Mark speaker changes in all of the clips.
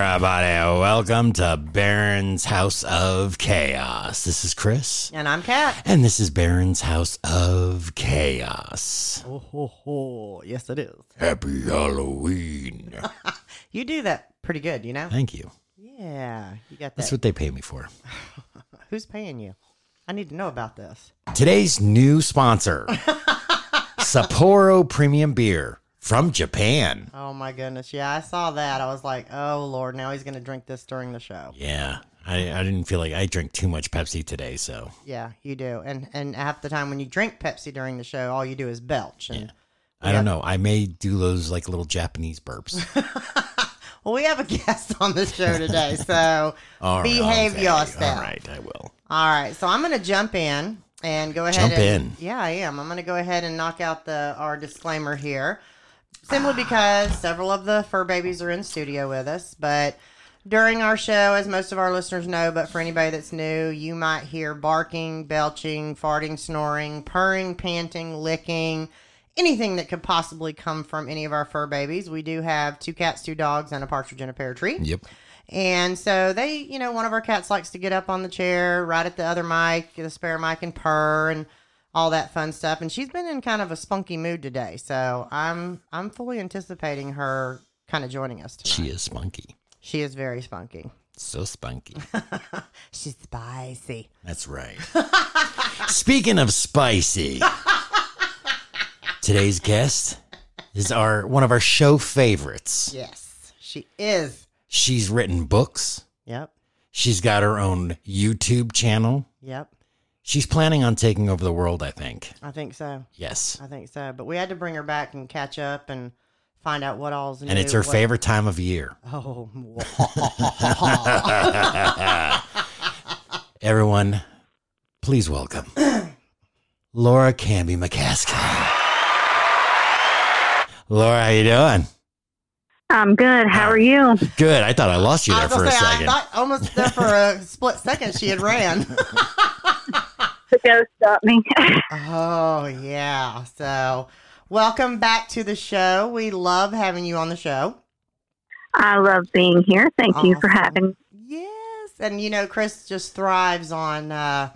Speaker 1: Everybody. Welcome to Baron's House of Chaos. This is Chris.
Speaker 2: And I'm Kat.
Speaker 1: And this is Baron's House of Chaos.
Speaker 2: Oh, ho, ho. yes, it is.
Speaker 1: Happy Halloween.
Speaker 2: You do that pretty good, you know?
Speaker 1: Thank you.
Speaker 2: Yeah, you got that.
Speaker 1: That's what they pay me for.
Speaker 2: Who's paying you? I need to know about this.
Speaker 1: Today's new sponsor Sapporo Premium Beer from Japan.
Speaker 2: Oh my goodness. Yeah, I saw that. I was like, oh Lord, now he's going to drink this during the show.
Speaker 1: Yeah. I, I didn't feel like I drink too much Pepsi today, so
Speaker 2: Yeah, you do. And and half the time when you drink Pepsi during the show, all you do is belch. And
Speaker 1: I don't know. I may do those like little Japanese burps.
Speaker 2: well, we have a guest on the show today, so
Speaker 1: right,
Speaker 2: behave
Speaker 1: okay,
Speaker 2: yourself.
Speaker 1: All right, I will.
Speaker 2: All right, so I'm going to jump in and go ahead.
Speaker 1: Jump
Speaker 2: and,
Speaker 1: in.
Speaker 2: Yeah, I am. I'm going to go ahead and knock out the our disclaimer here, simply because several of the fur babies are in studio with us. But during our show, as most of our listeners know, but for anybody that's new, you might hear barking, belching, farting, snoring, purring, panting, licking. Anything that could possibly come from any of our fur babies. We do have two cats, two dogs, and a partridge in a pear tree.
Speaker 1: Yep.
Speaker 2: And so they, you know, one of our cats likes to get up on the chair, right at the other mic, the spare mic, and purr and all that fun stuff. And she's been in kind of a spunky mood today, so I'm I'm fully anticipating her kind of joining us tonight.
Speaker 1: She is spunky.
Speaker 2: She is very spunky.
Speaker 1: So spunky.
Speaker 2: She's spicy.
Speaker 1: That's right. Speaking of spicy, today's guest is our one of our show favorites.
Speaker 2: Yes, she is.
Speaker 1: She's written books.
Speaker 2: Yep.
Speaker 1: She's got her own YouTube channel.
Speaker 2: Yep.
Speaker 1: She's planning on taking over the world, I think.
Speaker 2: I think so.
Speaker 1: Yes.
Speaker 2: I think so. But we had to bring her back and catch up and find out what all's new.
Speaker 1: And it's her
Speaker 2: what-
Speaker 1: favorite time of year.
Speaker 2: Oh.
Speaker 1: Everyone, please welcome Laura Camby McCaskey. Laura, how you doing?
Speaker 3: I'm good. How are you?
Speaker 1: Good. I thought I lost you
Speaker 2: I
Speaker 1: there
Speaker 2: was
Speaker 1: for
Speaker 2: gonna
Speaker 1: a
Speaker 2: say, I
Speaker 1: second.
Speaker 2: thought almost there for a split second she had ran.
Speaker 3: The ghost got me.
Speaker 2: oh yeah. So welcome back to the show. We love having you on the show.
Speaker 3: I love being here. Thank you for
Speaker 2: Awesome.
Speaker 3: having.
Speaker 2: Yes. And you know, Chris just thrives on uh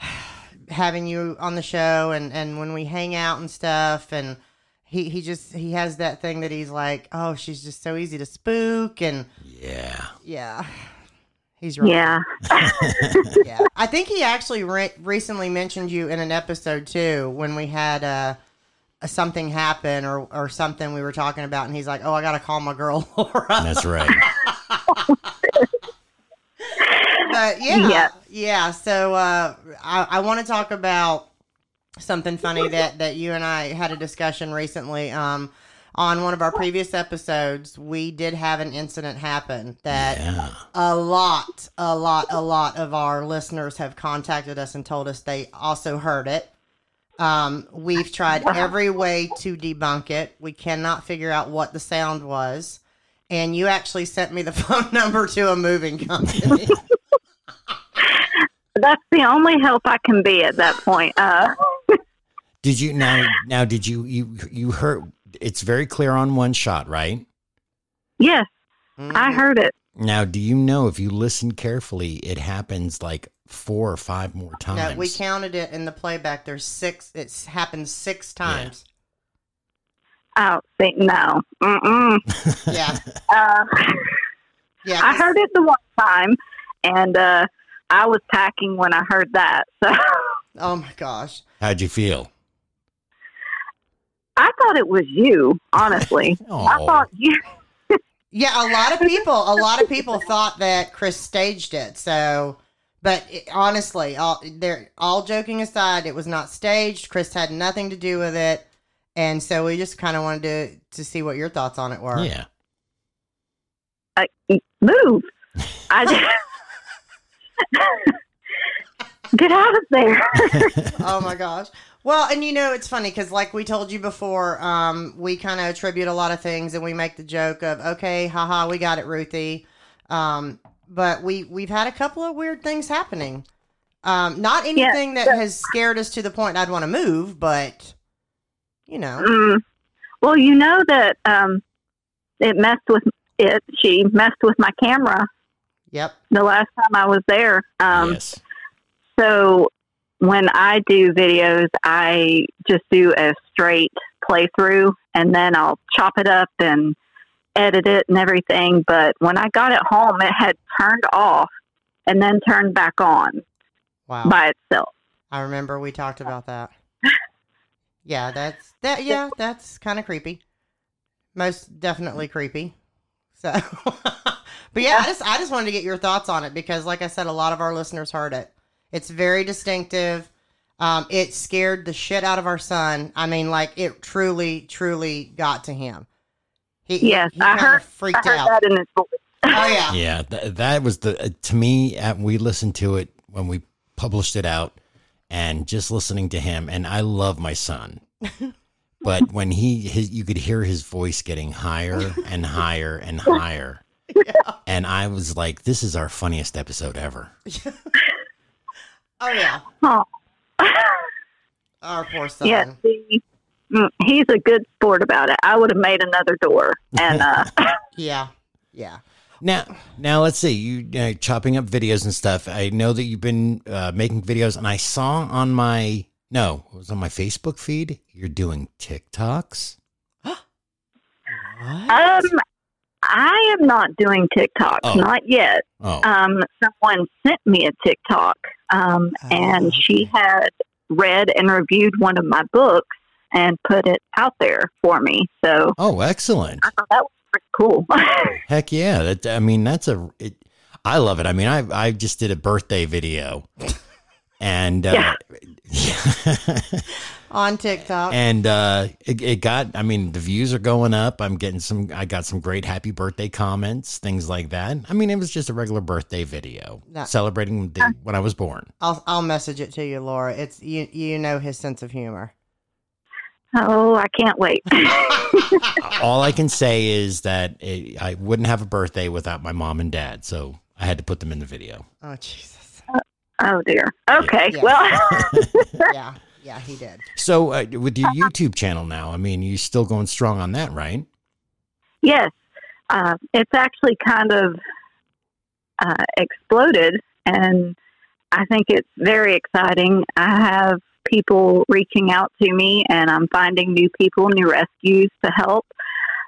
Speaker 2: having you on the show and, and when we hang out and stuff and he, he just he has that thing that he's like, Oh, she's just so easy to spook and
Speaker 1: yeah.
Speaker 2: yeah. He's right.
Speaker 3: Yeah.
Speaker 2: yeah. I think he actually re- recently mentioned you in an episode too when we had uh, a something happen or or something we were talking about, and he's like, "Oh, I gotta call my girl Laura."
Speaker 1: That's right.
Speaker 2: but yeah,
Speaker 3: Yeah.
Speaker 2: yeah. So uh, I, I want to talk about something funny that that you and I had a discussion recently. Um, on one of our previous episodes, we did have an incident happen that
Speaker 1: Yeah.
Speaker 2: a lot, a lot, a lot of our listeners have contacted us and told us they also heard it. Um, we've tried every way to debunk it. We cannot figure out what the sound was. And you actually sent me the phone number to a moving company.
Speaker 3: That's the only help I can be at that point. Uh,
Speaker 1: Did you now now did you you you heard it's very clear on one shot, right?
Speaker 3: yes,
Speaker 2: Mm-hmm.
Speaker 3: I heard it.
Speaker 1: Now, do you know if you listen carefully, it happens like four or five more times?
Speaker 2: No, we counted it in the playback. There's six. It's happened six times.
Speaker 3: I don't think no. Mm-mm.
Speaker 2: Yeah,
Speaker 3: Uh,
Speaker 2: yeah.
Speaker 3: I heard it the one time, and uh, I was packing when I heard that. So
Speaker 2: Oh my gosh.
Speaker 1: How'd you feel?
Speaker 3: I thought it was you. Honestly, I
Speaker 1: Oh,
Speaker 3: thought you.
Speaker 2: Yeah, a lot of people, a lot of people thought that Chris staged it. So, but it, honestly, all they're all joking aside, it was not staged. Chris had nothing to do with it, and so we just kind of wanted to to see what your thoughts on it were.
Speaker 1: yeah.
Speaker 3: uh, move. I just get out of there.
Speaker 2: oh my gosh. Well, and you know it's funny because, like we told you before, um, we kind of attribute a lot of things, and we make the joke of, "Okay, haha, we got it, Ruthie." Um, but we we've had a couple of weird things happening. Um, not anything that
Speaker 3: so-
Speaker 2: has scared us to the point I'd want to move, but you know,
Speaker 3: Mm. Well, you know that um, it messed with it. She messed with my camera
Speaker 2: Yep.
Speaker 3: the last time I was there. Um,
Speaker 1: yes.
Speaker 3: So when I do videos, I just do a straight playthrough and then I'll chop it up and edit it and everything. But when I got it home, it had turned off and then turned back on
Speaker 2: Wow.
Speaker 3: by itself.
Speaker 2: I remember we talked about that. yeah, that's that. Yeah, that's kind of creepy. Most definitely creepy. So, but yeah, I just I just wanted to get your thoughts on it because, like I said, a lot of our listeners heard it. It's very distinctive. Um, it scared the shit out of our son. I mean, like it truly, truly got to him. He,
Speaker 3: Yes,
Speaker 2: he
Speaker 3: I
Speaker 2: kinda
Speaker 3: heard- I
Speaker 2: freaked
Speaker 3: heard
Speaker 2: out.
Speaker 3: that in his voice.
Speaker 2: Oh yeah,
Speaker 1: Yeah, th- that was the uh, to me. Uh, we listened to it when we published it out, and just listening to him. And I love my son, but when he, his, you could hear his voice getting higher and higher and higher, and I was like, "This is our funniest episode ever."
Speaker 2: Oh yeah.
Speaker 3: Oh.
Speaker 2: Our poor son.
Speaker 3: Yes, he, mm, he's a good sport about it. I would have made another door. And uh,
Speaker 2: Yeah, yeah.
Speaker 1: Now, now let's see. You uh, chopping up videos and stuff. I know that you've been uh, making videos, and I saw on my no, it was on my Facebook feed. You're doing TikToks.
Speaker 2: What?
Speaker 3: um, I am not doing TikToks,
Speaker 1: Oh.
Speaker 3: not yet.
Speaker 1: Oh,
Speaker 3: um, someone sent me a TikTok, um, and she had read and reviewed one of my books and put it out there for me. So
Speaker 1: oh, excellent.
Speaker 3: I thought that was pretty cool.
Speaker 1: Heck yeah! That I mean, that's a. It, I love it. I mean, I I just did a birthday video, and uh,
Speaker 2: on TikTok.
Speaker 1: and uh, it, it got. I mean, the views are going up. I'm getting some. I got some great happy birthday comments, things like that. I mean, it was just a regular birthday video
Speaker 2: No.
Speaker 1: celebrating the, when I was born.
Speaker 2: I'll I'll message it to you, Laura. It's you you know his sense of humor.
Speaker 3: oh, I can't wait.
Speaker 1: All I can say is that it, I wouldn't have a birthday without my mom and dad, so I had to put them in the video.
Speaker 2: Oh Jesus.
Speaker 3: oh dear. Okay.
Speaker 2: Yeah.
Speaker 3: Well,
Speaker 2: Yeah, yeah, he did.
Speaker 1: So uh, with your YouTube channel now, I mean, you're still going strong on that, right?
Speaker 3: yes, uh, it's actually kind of uh, exploded, and I think it's very exciting. I have people reaching out to me, and I'm finding new people, new rescues to help.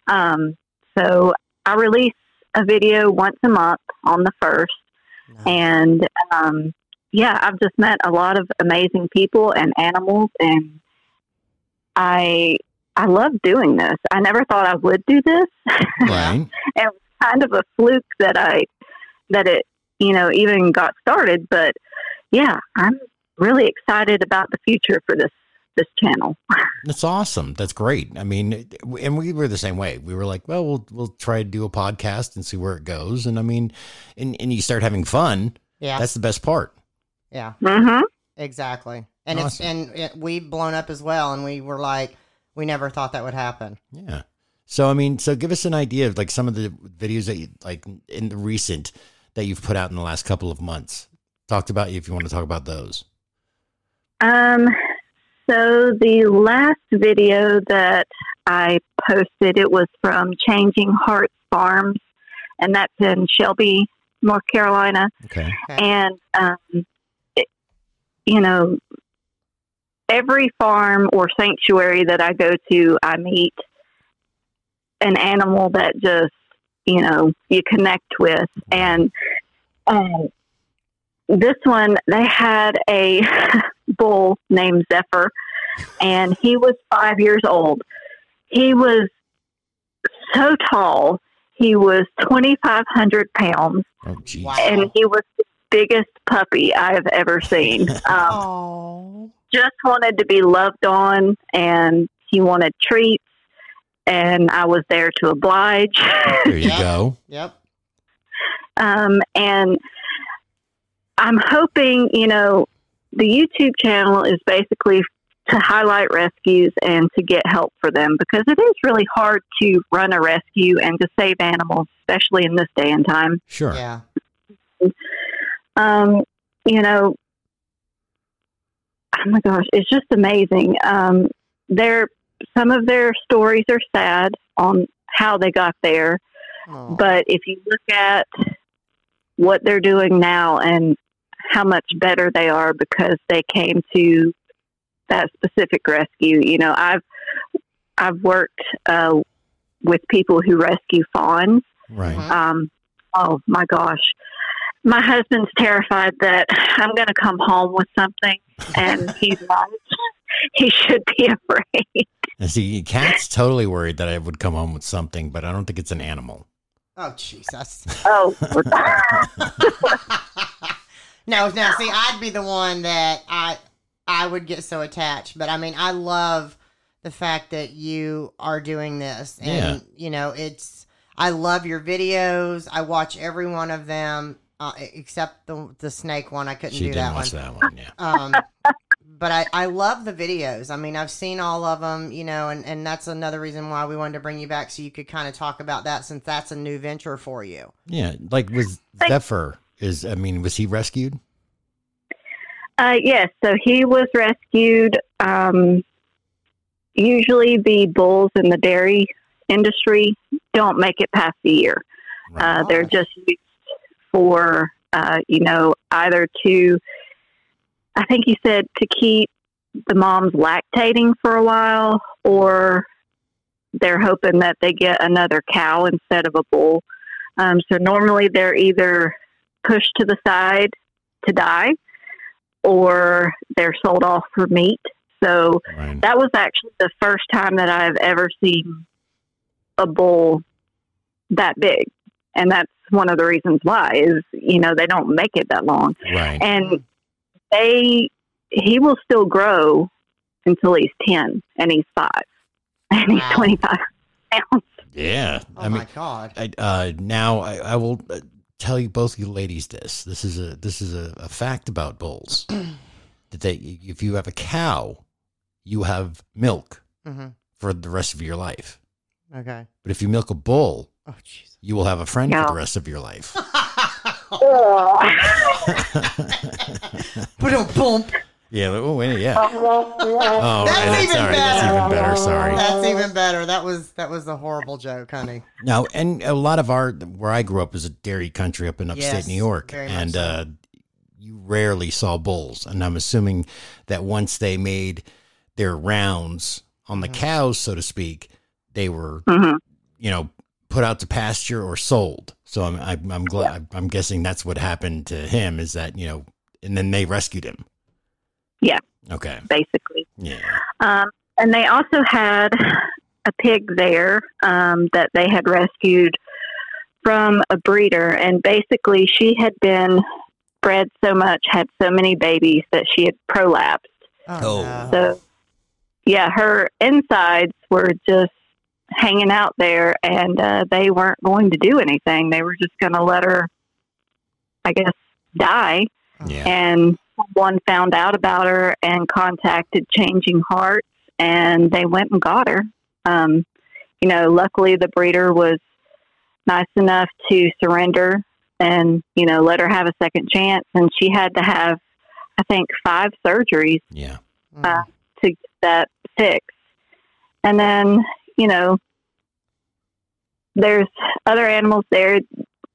Speaker 3: Um, so I release a video once a month on the first,
Speaker 2: No.
Speaker 3: and um, yeah, I've just met a lot of amazing people and animals, and I I love doing this. I never thought I would do this.
Speaker 1: Right.
Speaker 3: And kind of a fluke that I that it you know even got started, but yeah, I'm really excited about the future for this this channel.
Speaker 1: That's awesome. That's great. I mean, and we were the same way. We were like, well, we'll we'll try to do a podcast and see where it goes. And I mean, and and you start having fun.
Speaker 2: yeah,
Speaker 1: That's the best part.
Speaker 2: Yeah,
Speaker 3: Mm-hmm.
Speaker 2: exactly. And it's and it, we've blown up as well, and we were like, we never thought that would happen.
Speaker 1: Yeah. So I mean, so give us an idea of like some of the videos that you like in the recent that you've put out in the last couple of months. Talked about you if you want to talk about those.
Speaker 3: Um, so the last video that I posted, it was from Changing Hearts Farms, and that's in Shelby, North Carolina.
Speaker 1: Okay.
Speaker 2: Okay.
Speaker 3: And, um, it, you know, every farm or sanctuary that I go to, I meet an animal that just, you know, you connect with. And um, this one, they had a bull named Zephyr, and he was five years old. He was so tall. He was 2,500 pounds
Speaker 1: Oh,
Speaker 3: and he was the biggest puppy I have ever seen. Um, just wanted to be loved on, and he wanted treats, and I was there to oblige.
Speaker 1: There you go.
Speaker 2: yep.
Speaker 3: um, and I'm hoping, you know, the YouTube channel is basically to highlight rescues and to get help for them because it is really hard to run a rescue and to save animals, especially in this day and time.
Speaker 1: Sure.
Speaker 2: Yeah.
Speaker 3: Um, you know, oh my gosh, it's just amazing. Um, their some of their stories are sad on how they got there.
Speaker 2: Aw.
Speaker 3: But if you look at what they're doing now and how much better they are because they came to that specific rescue, you know, I've I've worked uh, with people who rescue fawns.
Speaker 1: Right.
Speaker 2: Mhm.
Speaker 3: Um, oh my gosh, my husband's terrified that I'm going to come home with something, and he's right. he should be afraid.
Speaker 1: See, Kat's totally worried that I would come home with something, but I don't think it's an animal.
Speaker 2: oh Jesus.
Speaker 3: Oh,
Speaker 2: no, now see, I'd be the one that I I would get so attached. But I mean, I love the fact that you are doing this, and
Speaker 1: Yeah.
Speaker 2: you know, it's. I love your videos. I watch every one of them, uh, except the the snake one. I couldn't
Speaker 1: She
Speaker 2: do
Speaker 1: didn't
Speaker 2: that one.
Speaker 1: watch that one. Yeah.
Speaker 2: Um, but I, I love the videos. I mean, I've seen all of them, you know, and, and that's another reason why we wanted to bring you back so you could kind of talk about that since that's a new venture for you.
Speaker 1: Yeah. Like was Zephyr is I mean, was he rescued?
Speaker 3: Uh, yes, so he was rescued. Um, usually, the bulls in the dairy industry don't make it past the year. Uh, they're just used for, uh, you know, either to, I think he said to keep the moms lactating for a while, or they're hoping that they get another cow instead of a bull. Um, so normally they're either pushed to the side to die, or they're sold off for meat. So
Speaker 1: Right.
Speaker 3: that was actually the first time that I've ever seen a bull that big. And that's one of the reasons why is, you know, they don't make it that long.
Speaker 1: Right.
Speaker 3: And they, he will still grow until he's 10 and he's five and he's
Speaker 2: Wow.
Speaker 3: 25 pounds.
Speaker 1: Yeah.
Speaker 2: Oh
Speaker 1: I mean,
Speaker 2: my God.
Speaker 1: I, uh, now I, I will uh, tell you both you ladies this. This is a this is a, a fact about bulls. that they, if you have a cow, you have milk
Speaker 2: hmm
Speaker 1: for the rest of your life.
Speaker 2: Okay.
Speaker 1: But if you milk a bull,
Speaker 2: Oh, jeez.
Speaker 1: you will have a friend
Speaker 3: Yeah.
Speaker 1: for the rest of your life.
Speaker 2: Boom, boom.
Speaker 1: yeah. Oh, wait, yeah. Oh,
Speaker 2: That's
Speaker 1: man,
Speaker 2: even
Speaker 1: sorry. That's even better. Sorry.
Speaker 2: That's even better. That was that was a horrible joke, honey.
Speaker 1: No, and a lot of our where I grew up is a dairy country up in upstate
Speaker 2: Yes,
Speaker 1: New York, and
Speaker 2: so.
Speaker 1: uh, you rarely saw bulls. And I'm assuming that once they made their rounds on the
Speaker 2: Mhm.
Speaker 1: cows, so to speak, they were
Speaker 3: hmm
Speaker 1: you know put out to pasture or sold. So I'm I'm, I'm glad I'm guessing that's what happened to him is that you know, and then they rescued him.
Speaker 3: Yeah.
Speaker 1: Okay.
Speaker 3: basically.
Speaker 1: Yeah.
Speaker 3: Um, and they also had a pig there um, that they had rescued from a breeder. And basically, she had been bred so much, had so many babies that she had prolapsed.
Speaker 1: Oh.
Speaker 2: no.
Speaker 3: So, yeah, her insides were just hanging out there, and uh, they weren't going to do anything. They were just going to let her, I guess, die.
Speaker 1: Yeah.
Speaker 3: And someone found out about her and contacted Changing Hearts, and they went and got her. Um, you know, luckily the breeder was nice enough to surrender and you know let her have a second chance, and she had to have, I think, five surgeries
Speaker 1: Yeah.
Speaker 2: Mm.
Speaker 3: uh, to get that fixed. And then, you know, there's other animals there.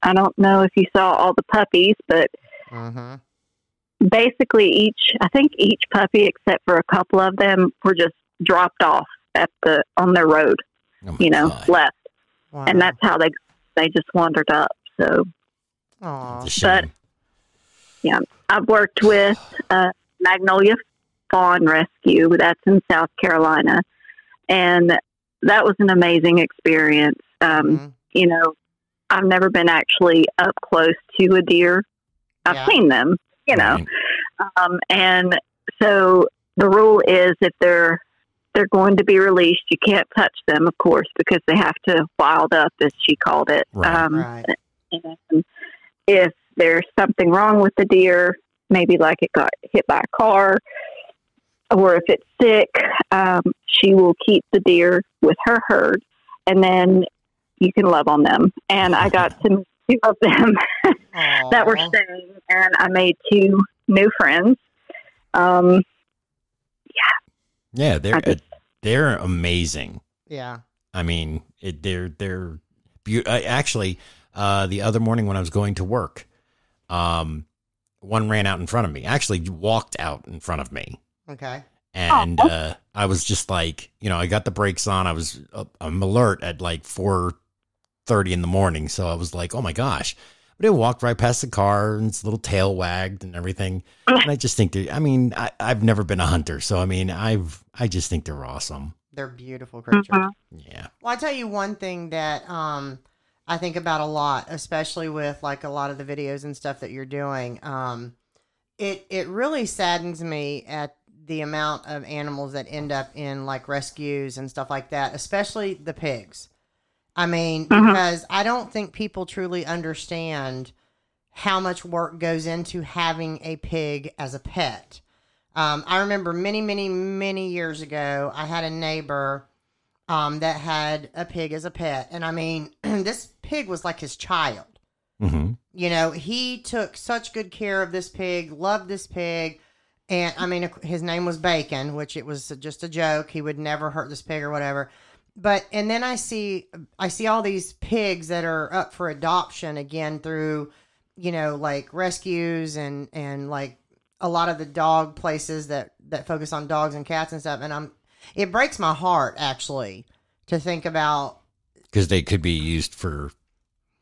Speaker 3: I don't know if you saw all the puppies, but
Speaker 2: Mhm.
Speaker 3: basically each, I think each puppy, except for a couple of them, were just dropped off at the on their road.
Speaker 1: Oh
Speaker 3: You know,
Speaker 1: God.
Speaker 3: left,
Speaker 2: Wow.
Speaker 3: and that's how they they just wandered up. So
Speaker 2: Aw.
Speaker 1: It's a.
Speaker 3: I've worked with uh, Magnolia Fawn Rescue. That's in South Carolina, and that was an amazing experience. Um,
Speaker 2: Mhm.
Speaker 3: You know, I've never been actually up close to a deer. I've
Speaker 2: Yeah.
Speaker 3: seen them, you know,
Speaker 1: Right.
Speaker 3: um, and so the rule is if they're they're going to be released, you can't touch them, of course, because they have to wild up, as she called it.
Speaker 1: Right.
Speaker 3: Um,
Speaker 2: Right.
Speaker 3: and if there's something wrong with the deer, maybe like it got hit by a car, or if it's sick, um, she will keep the deer with her herd, and then you can love on them. And I got to meet two of them that were
Speaker 2: Aw.
Speaker 3: staying, and I made two new friends. Um,
Speaker 1: Yeah, they're
Speaker 3: I just-
Speaker 1: they're amazing.
Speaker 2: Yeah.
Speaker 1: I mean, it, they're they're be- uh, actually uh, the other morning when I was going to work, um, one ran out in front of me. Actually, walked out in front of me,
Speaker 2: Okay.
Speaker 1: and uh, I was just like, you know, I got the brakes on. I was uh, I'm alert at like four thirty in the morning, so I was like, oh my gosh. But it walked right past the car and its little tail wagged and everything. And I just think they I mean, I, I've never been a hunter, so I mean I've I just think they're awesome.
Speaker 2: They're beautiful creatures.
Speaker 3: Mhm.
Speaker 1: Yeah.
Speaker 2: Well, I tell you one thing that um, I think about a lot, especially with like a lot of the videos and stuff that you're doing. Um, it it really saddens me at the amount of animals that end up in like rescues and stuff like that, especially the pigs. I mean,
Speaker 3: Mhm.
Speaker 2: because I don't think people truly understand how much work goes into having a pig as a pet. Um, I remember many, many, many years ago, I had a neighbor um, that had a pig as a pet. And I mean, this pig was like his child.
Speaker 1: hmm
Speaker 2: You know, he took such good care of this pig, loved this pig. And I mean, his name was Bacon, which it was just a joke. He would never hurt this pig or whatever. But and then I see I see all these pigs that are up for adoption again through, you know, like rescues and and like a lot of the dog places that that focus on dogs and cats and stuff. And I'm it breaks my heart actually to think about
Speaker 1: Because they could be used for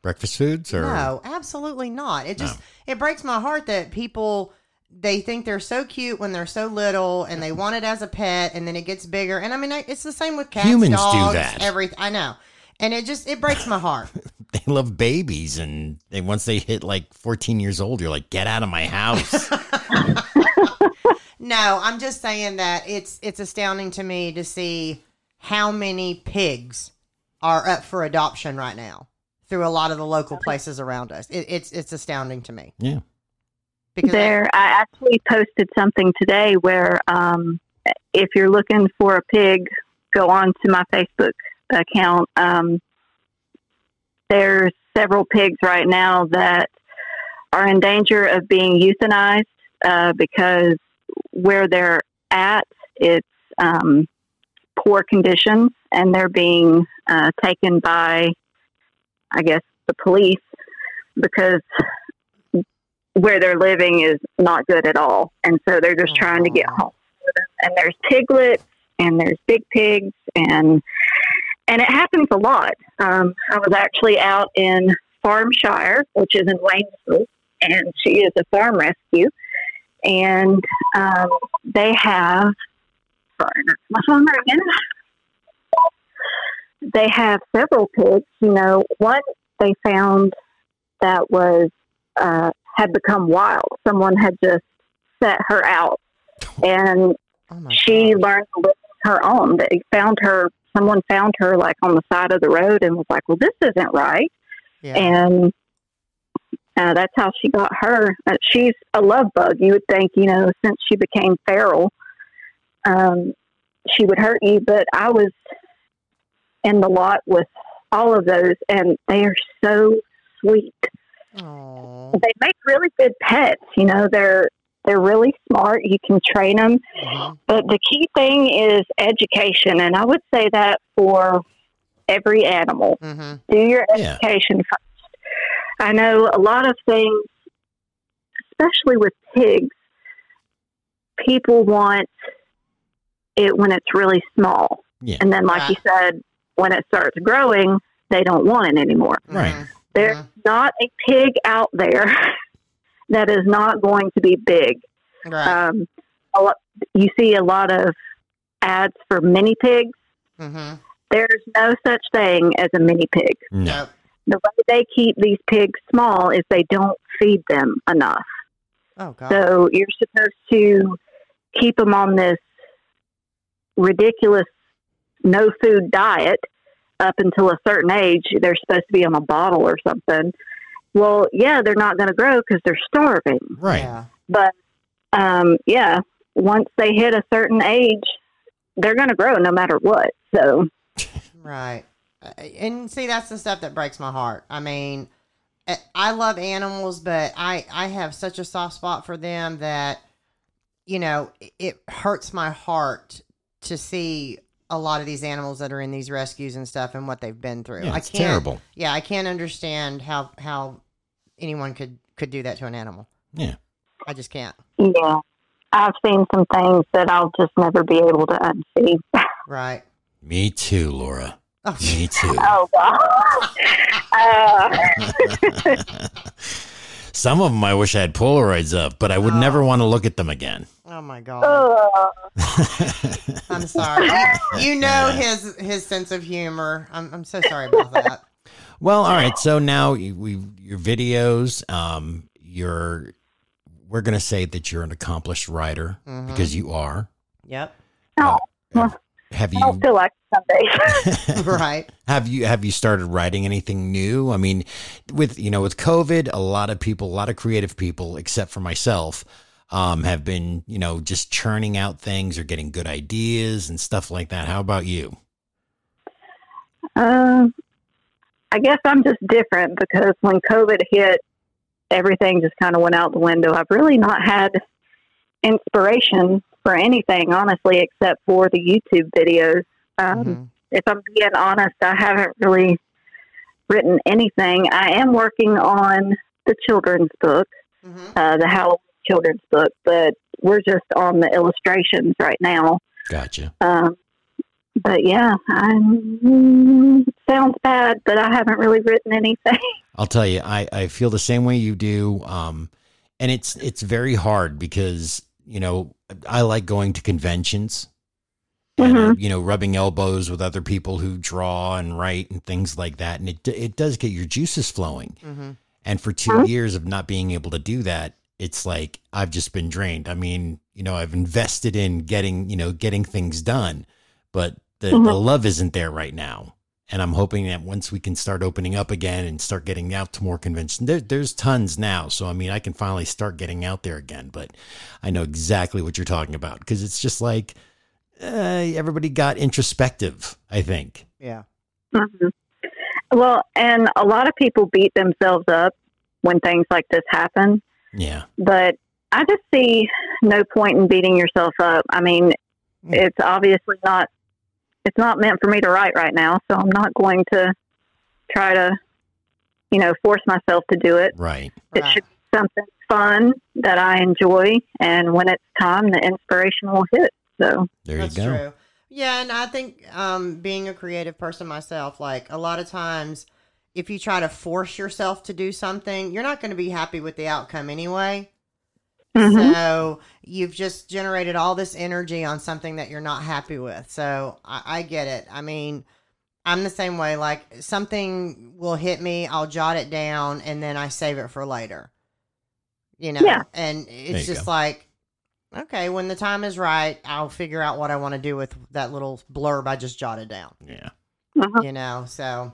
Speaker 1: breakfast foods or
Speaker 2: no, absolutely not. It just it breaks my heart that people they think they're so cute when they're so little and they want it as a pet and then it gets bigger. And I mean, I, it's the same with cats,
Speaker 1: Humans do that.
Speaker 2: everything. I know. And it just it breaks my heart.
Speaker 1: they love babies and they once they hit like 14 years old you're like get out of my house
Speaker 2: no, I'm just saying that it's it's astounding to me to see how many pigs are up for adoption right now through a lot of the local places around us. It, it's it's astounding to me
Speaker 1: yeah
Speaker 2: because
Speaker 3: There, I actually posted something today where um, if you're looking for a pig, go on to my Facebook account. Um, there's several pigs right now that are in danger of being euthanized uh, because where they're at, it's um, poor conditions, and they're being uh, taken by, I guess, the police because where they're living is not good at all, and so they're just trying to get
Speaker 2: Aw.
Speaker 3: home. And there's piglets, and there's big pigs, and and it happens a lot. Um, I was actually out in Farmshire, which is in Waynesville, and she is a farm rescue, and um, they have. Sorry, that's my phone ringing. They have several pigs. You know, one they found that was uh, had become wild. Someone had just set her out, and
Speaker 2: oh
Speaker 3: she
Speaker 2: gosh.
Speaker 3: learned to live her own. They found her. Someone found her like on the side of the road and was like, "Well, this isn't right."
Speaker 2: yeah.
Speaker 3: And uh, that's how she got her. Uh, she's a love bug. You would think, you know, since she became feral, um, she would hurt you. But I was in the lot with all of those, and they are so sweet.
Speaker 2: Aw.
Speaker 3: They make really good pets. You know, they're they're really smart. You can train them.
Speaker 2: Mhm.
Speaker 3: But the key thing is education, and I would say that for every animal.
Speaker 2: Mhm.
Speaker 3: Do your
Speaker 1: Yeah.
Speaker 3: education first. I know a lot of things, especially with pigs, people want it when it's really small.
Speaker 1: Yeah.
Speaker 3: And then, like you said, when it starts growing, they don't want it anymore.
Speaker 1: Right.
Speaker 3: There's
Speaker 2: Mhm.
Speaker 3: not a pig out there that is not going to be big.
Speaker 2: Right.
Speaker 3: Um, a lot, you see a lot of ads for mini pigs.
Speaker 2: mm-hmm.
Speaker 3: There's no such thing as a mini pig.
Speaker 1: no
Speaker 3: The way they keep these pigs small is they don't feed them enough.
Speaker 2: Oh God.
Speaker 3: So you're supposed to keep them on this ridiculous no food diet up until a certain age. They're supposed to be on a bottle or something. Well, yeah, they're not going to grow because they're starving.
Speaker 1: right
Speaker 2: Yeah.
Speaker 3: But um, yeah, once they hit a certain age, they're going to grow no matter what. So
Speaker 2: Right. And see, that's the stuff that breaks my heart. I mean, I- I love animals, but I I have such a soft spot for them that you know it- it hurts my heart to see a lot of these animals that are in these rescues and stuff and what they've been through.
Speaker 1: Yeah,
Speaker 2: I
Speaker 1: it's
Speaker 2: can't,
Speaker 1: terrible.
Speaker 2: Yeah, I can't understand how how anyone could could do that to an animal.
Speaker 1: Yeah.
Speaker 2: I just can't.
Speaker 3: Yeah. I've seen some things that I'll just never be able to unsee.
Speaker 2: Right.
Speaker 1: Me too, Laura.
Speaker 2: Oh,
Speaker 1: Me too.
Speaker 3: Oh, God. uh,
Speaker 1: Some of them I wish I had Polaroids of, but I would
Speaker 2: Oh.
Speaker 1: never want to look at them again.
Speaker 2: oh my god.
Speaker 3: uh,
Speaker 2: I'm sorry. You, you know his his sense of humor. I'm I'm so sorry about that.
Speaker 1: well, all right. So now you- we your videos, um, you're we're gonna say that you're an accomplished writer
Speaker 2: Mhm.
Speaker 1: because you are.
Speaker 2: Yep.
Speaker 3: no,
Speaker 1: Have, have
Speaker 3: I don't
Speaker 1: you
Speaker 3: feel like it.
Speaker 2: Right.
Speaker 1: have you have you started writing anything new? I mean, with you know with COVID, a lot of people, a lot of creative people, except for myself, um, have been you know just churning out things or getting good ideas and stuff like that. How about you?
Speaker 3: Um, I guess I'm just different because when COVID hit, everything just kind of went out the window. I've really not had inspiration for anything, honestly, except for the YouTube videos. Um,
Speaker 2: Mhm.
Speaker 3: If I'm being honest, I haven't really written anything. I am working on the children's book,
Speaker 2: Mhm.
Speaker 3: uh, the Halloween children's book, but we're just on the illustrations right now.
Speaker 1: Gotcha.
Speaker 3: Um, but yeah, I'm, sounds bad, but I haven't really written anything.
Speaker 1: I'll tell you, I, I feel the same way you do. Um, and it's it's very hard because you know I like going to conventions, and uh, you know rubbing elbows with other people who draw and write and things like that, and it it does get your juices flowing.
Speaker 2: Mhm.
Speaker 1: And for 2 years of not being able to do that, it's like I've just been drained. I mean, you know, I've invested in getting you know getting things done, but the, the
Speaker 3: Mhm.
Speaker 1: love isn't there right now. And I'm hoping that once we can start opening up again and start getting out to more conventions, there, there's tons now. So, I mean, I can finally start getting out there again. But I know exactly what you're talking about because it's just like uh, everybody got introspective, I think.
Speaker 2: Yeah.
Speaker 3: hmm Well, and a lot of people beat themselves up when things like this happen,
Speaker 1: Yeah.
Speaker 3: but I just see no point in beating yourself up. I mean,
Speaker 1: Mm.
Speaker 3: it's obviously not it's not meant for me to write right now, so I'm not going to try to you know, force myself to do it.
Speaker 1: Right.
Speaker 3: It
Speaker 2: Right.
Speaker 3: should be something fun that I enjoy, and when it's time, the inspiration will hit. So,
Speaker 1: There
Speaker 2: That's
Speaker 1: you go.
Speaker 2: true. Yeah, and I think um, being a creative person myself, like a lot of times, if you try to force yourself to do something, you're not going to be happy with the outcome anyway.
Speaker 3: Mhm.
Speaker 2: So you've just generated all this energy on something that you're not happy with. So I, I get it. I mean, I'm the same way. Like something will hit me, I'll jot it down, and then I save it for later. You know,
Speaker 3: Yeah.
Speaker 2: and it's just
Speaker 1: go.
Speaker 2: like, okay, when the time is right, I'll figure out what I want to do with that little blurb I just jotted down.
Speaker 1: Yeah.
Speaker 3: Mhm.
Speaker 2: You know, so,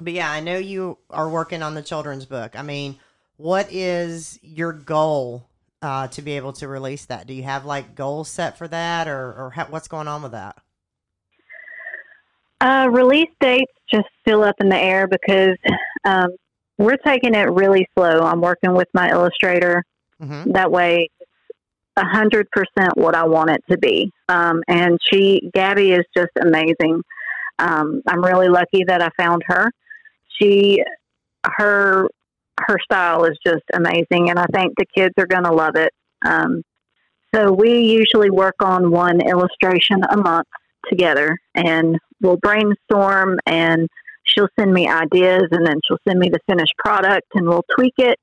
Speaker 2: but yeah, I know you are working on the children's book. I mean, what is your goal uh, to be able to release that? Do you have like goals set for that, or or ha- what's going on with that?
Speaker 3: Uh, release dates just still up in the air because um, we're taking it really slow. I'm working with my illustrator.
Speaker 2: Mm-hmm.
Speaker 3: That way, a hundred percent what I want it to be. Um, and she, Gabby, is just amazing. Um, I'm really lucky that I found her. She, her, her style is just amazing, and I think the kids are going to love it. Um, so we usually work on one illustration a month together, and we'll brainstorm and she'll send me ideas and then she'll send me the finished product and we'll tweak it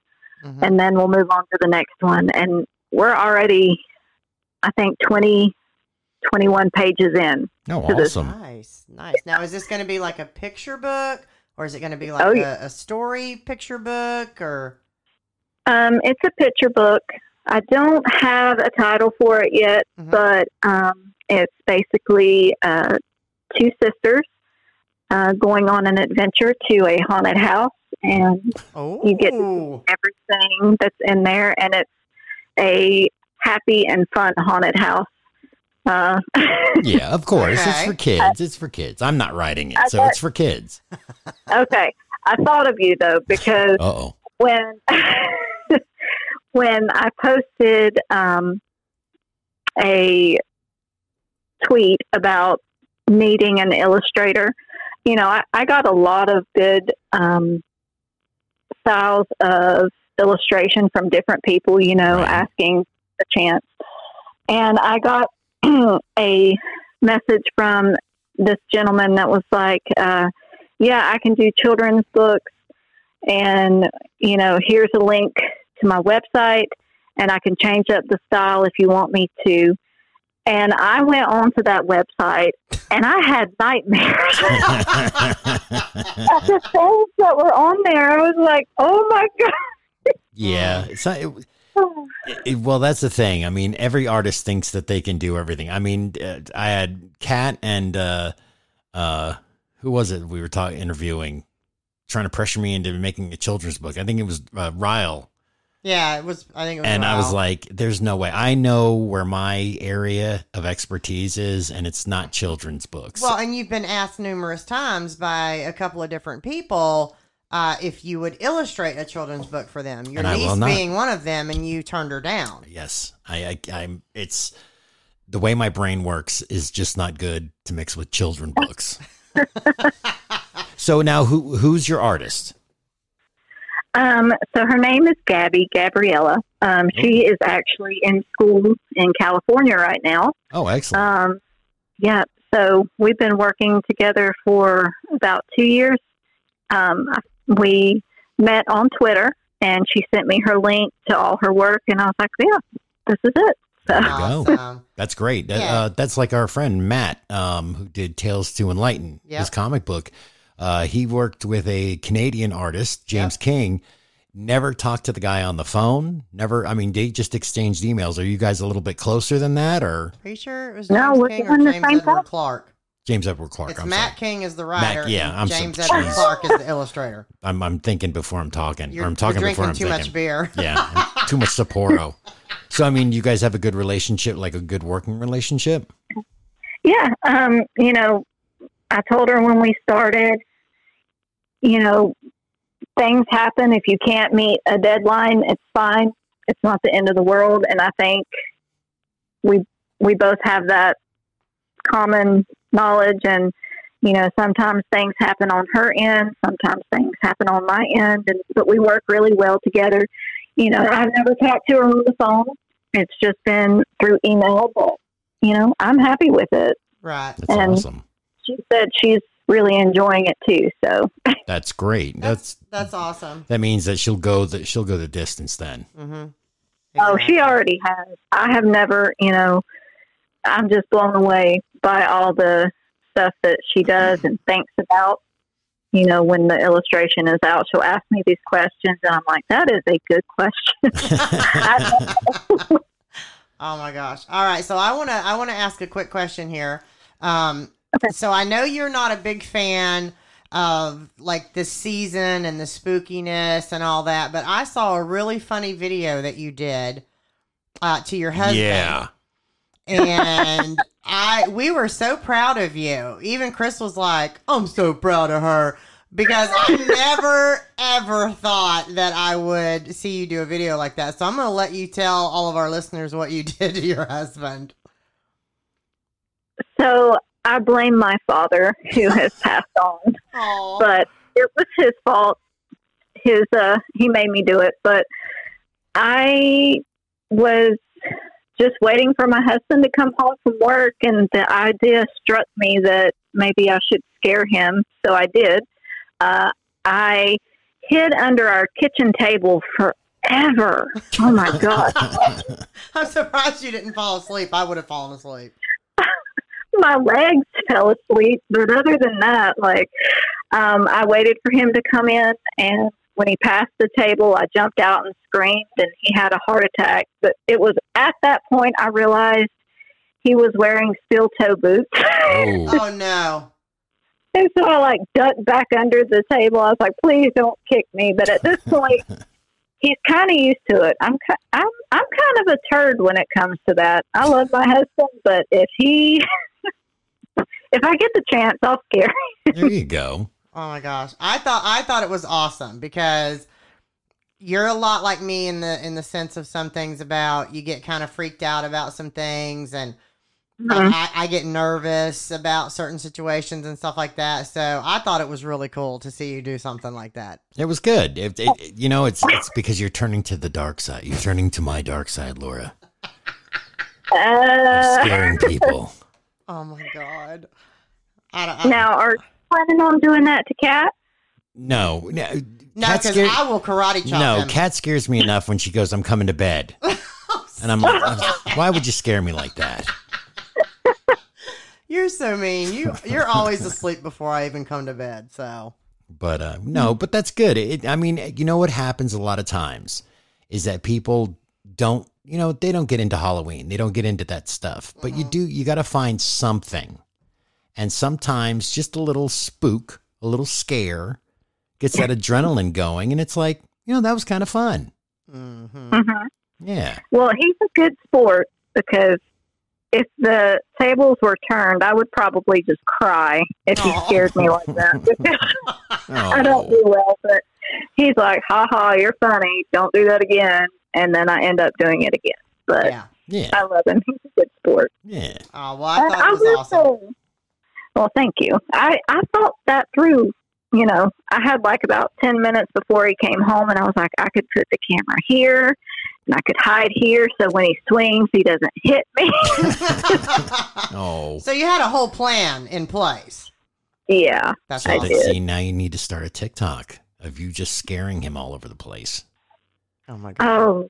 Speaker 2: Mm-hmm.
Speaker 3: and then we'll move on to the next one and we're already i think 20 21 pages in
Speaker 1: Oh,
Speaker 3: To this-
Speaker 1: awesome.
Speaker 2: Nice, nice. Now, is this going to be like a picture book, or is it going to be like
Speaker 3: Oh,
Speaker 2: a,
Speaker 3: yeah.
Speaker 2: a story picture book, or?
Speaker 3: um, it's a picture book i don't have a title for it yet
Speaker 2: Mhm.
Speaker 3: but um, it's basically uh, two sisters uh, going on an adventure to a haunted house and
Speaker 2: Oh,
Speaker 3: You get everything that's in there, and it's a happy and fun haunted house. Uh,
Speaker 1: Yeah, of course. It's for kids. It's for kids. I'm not writing it,
Speaker 3: I
Speaker 1: so
Speaker 3: thought-
Speaker 1: it's for kids.
Speaker 3: okay, I thought of you though because
Speaker 1: Uh oh.
Speaker 3: when when I posted um, a tweet about needing an illustrator. You know, I, I got a lot of good um, styles of illustration from different people, you know,
Speaker 1: Right.
Speaker 3: asking a chance. And I got a message from this gentleman that was like, uh, yeah, I can do children's books. And, you know, here's a link to my website, and I can change up the style if you want me to. And I went onto that website, and I had nightmares at the things that were on there. I was like, oh my God.
Speaker 1: yeah, it's not, it, it- well, that's the thing. I mean, every artist thinks that they can do everything. I mean, uh, I had Kat and uh, uh, who was it? We were talking, interviewing, trying to pressure me into making a children's book. I think it was uh, Ryle.
Speaker 2: Yeah, it was. I think it was.
Speaker 1: and I was like, "There's no way. I know where my area of expertise is, and it's not children's books."
Speaker 2: Well, and you've been asked numerous times by a couple of different people uh, if you would illustrate a children's book for them. Your
Speaker 1: And
Speaker 2: niece being one of them, and you turned her down.
Speaker 1: yes, I, I, I'm. It's the way my brain works is just not good to mix with children books. so now, who who's your artist?
Speaker 3: Um, so her name is Gabby, Gabriella. Um, she is actually in school in California right now.
Speaker 1: Oh, excellent.
Speaker 3: Um, yeah, so we've been working together for about two years. Um, we met on Twitter, and she sent me her link to all her work, and I was like, "Yeah, this is it." So,
Speaker 1: you go.
Speaker 2: Awesome.
Speaker 1: That's great. That,
Speaker 2: Yeah.
Speaker 1: uh, that's like our friend Matt, um, who did Tales to Enlighten,
Speaker 2: Yep.
Speaker 1: his comic book. Uh, he worked with a Canadian artist, James King. Never talked to the guy on the phone. Never. I mean, they just exchanged emails. Are you guys a little bit closer than that, or
Speaker 2: Are you sure it was
Speaker 3: No,
Speaker 2: James
Speaker 3: we're
Speaker 2: King or James Edward. Clark?
Speaker 1: James Edward Clark?
Speaker 2: It's
Speaker 1: I'm
Speaker 2: Matt
Speaker 1: sorry.
Speaker 2: King is the writer.
Speaker 1: yeah, I'm so-
Speaker 2: James Edward
Speaker 1: jeez.
Speaker 2: Clark is the illustrator.
Speaker 1: I'm, I'm thinking before I'm talking.
Speaker 2: You're,
Speaker 1: or I'm talking
Speaker 2: you're
Speaker 1: before
Speaker 2: drinking
Speaker 1: I'm
Speaker 2: too
Speaker 1: thinking.
Speaker 2: much beer.
Speaker 1: Yeah, too much Sapporo. So, I mean, you guys have a good relationship, like a good working relationship.
Speaker 3: yeah, um, you know, I told her when we started, you know, things happen. If you can't meet a deadline, it's fine. It's not the end of the world. And I think we we both have that common knowledge. And you know, sometimes things happen on her end, sometimes things happen on my end, and but we work really well together. You know, I've never talked to her on the phone. It's just been through email, but you know, I'm happy with it.
Speaker 2: Right.
Speaker 1: That's
Speaker 3: And-
Speaker 1: awesome.
Speaker 3: She said she's really enjoying it too. So
Speaker 1: That's great. That's
Speaker 2: That's awesome.
Speaker 1: that means that she'll go the she'll go the distance then.
Speaker 2: Mm-hmm.
Speaker 3: Oh, she already has. I have never, you know, I'm just blown away by all the stuff that she does and thinks about. You know, when the illustration is out, she'll ask me these questions, and I'm like, that is a good question. I-
Speaker 2: Oh my gosh! All right, so I want to I want to ask a quick question here. Um,
Speaker 3: Okay.
Speaker 2: So I know you're not a big fan of like the season and the spookiness and all that, but I saw a really funny video that you did uh, to your husband.
Speaker 1: Yeah.
Speaker 2: And I we were so proud of you. Even Chris was like, "I'm so proud of her." Because I never ever thought that I would see you do a video like that. So I'm going to let you tell all of our listeners what you did to your husband.
Speaker 3: so I blame my father, who has passed on. But it was his fault. His uh, he made me do it, but I was just waiting for my husband to come home from work, and the idea struck me that maybe I should scare him. So I did. Uh, I hid under our kitchen table forever. Oh my god!
Speaker 2: I'm surprised you didn't fall asleep. I would have fallen asleep.
Speaker 3: my legs fell asleep. But other than that, like, um, I waited for him to come in, and when he passed the table, I jumped out and screamed, and he had a heart attack. But it was at that point I realized he was wearing steel toe boots.
Speaker 1: oh.
Speaker 2: Oh no.
Speaker 3: and so I like ducked back under the table. I was like, "Please don't kick me." But at this point, he's kind of used to it. I'm ki- I'm I'm kind of a turd when it comes to that. I love my husband, but if he if I get the chance, I'll scare him.
Speaker 1: There you go.
Speaker 2: Oh my gosh. I thought I thought it was awesome because you're a lot like me in the in the sense of some things about you get kind of freaked out about some things and
Speaker 3: Mhm.
Speaker 2: I, I get nervous about certain situations and stuff like that. So I thought it was really cool to see you do something like that.
Speaker 1: It was good. It, it, you know, it's it's because you're turning to the dark side. You're turning to my dark side, Laura. Of
Speaker 3: Uh,
Speaker 1: scaring people.
Speaker 2: Oh my god! I don't. I,
Speaker 3: now, are you planning on doing that to Kat?
Speaker 1: No, no,
Speaker 2: no,
Speaker 1: Kat
Speaker 2: because
Speaker 1: scare-
Speaker 2: I will karate chop
Speaker 1: no.
Speaker 2: him.
Speaker 1: Kat scares me enough when she goes, "I'm coming to bed," and I'm like, "Why would you scare me like that?"
Speaker 2: You're so mean. You you're always asleep before I even come to bed. So
Speaker 1: But uh, no, but that's good. It, I mean, you know what happens a lot of times is that people don't, you know, they don't get into Halloween. They don't get into that stuff. But you do, you got to find something. And sometimes just a little spook, a little scare gets that adrenaline going. And it's like, you know, that was kind of fun.
Speaker 2: hmm
Speaker 3: Mhm.
Speaker 1: Yeah.
Speaker 3: Well, he's a good sport because if the tables were turned, I would probably just cry if he
Speaker 2: Aw.
Speaker 3: scared me like that. Because I don't do well, but he's like, "Ha ha, you're funny. Don't do that again." And then I end up doing it again. But
Speaker 2: yeah.
Speaker 1: yeah.
Speaker 3: I love him. He's a good sport.
Speaker 1: Yeah.
Speaker 2: Oh well, I
Speaker 3: And
Speaker 2: thought it was
Speaker 3: will
Speaker 2: awesome.
Speaker 3: say- well, thank you. I I thought that through. You know, I had like about ten minutes before he came home, and I was like, I could put the camera here, and I could hide here, so when he swings, he doesn't hit me.
Speaker 1: Oh.
Speaker 2: so you had a whole plan in place.
Speaker 3: yeah,
Speaker 2: That's
Speaker 1: So
Speaker 3: I
Speaker 2: awesome.
Speaker 1: that,
Speaker 3: did.
Speaker 1: see, now you need to start a TikTok of you just scaring him all over the place.
Speaker 2: Oh my god.
Speaker 3: Oh,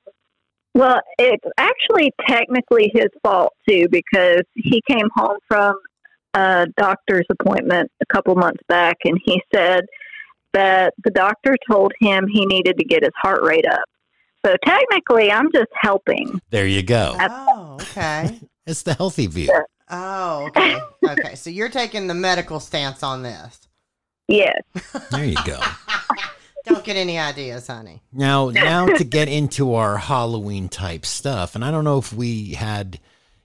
Speaker 3: well, it's actually technically his fault too because he came home from a doctor's appointment a couple months back and he said that the doctor told him he needed to get his heart rate up. So technically, I'm just helping.
Speaker 1: There you go.
Speaker 2: Oh, okay.
Speaker 1: It's the healthy view.
Speaker 2: Oh, okay. Okay. So you're taking the medical stance on this.
Speaker 3: Yes.
Speaker 1: There you go.
Speaker 2: Don't get any ideas, honey.
Speaker 1: Now, now to get into our Halloween type stuff, and I don't know if we had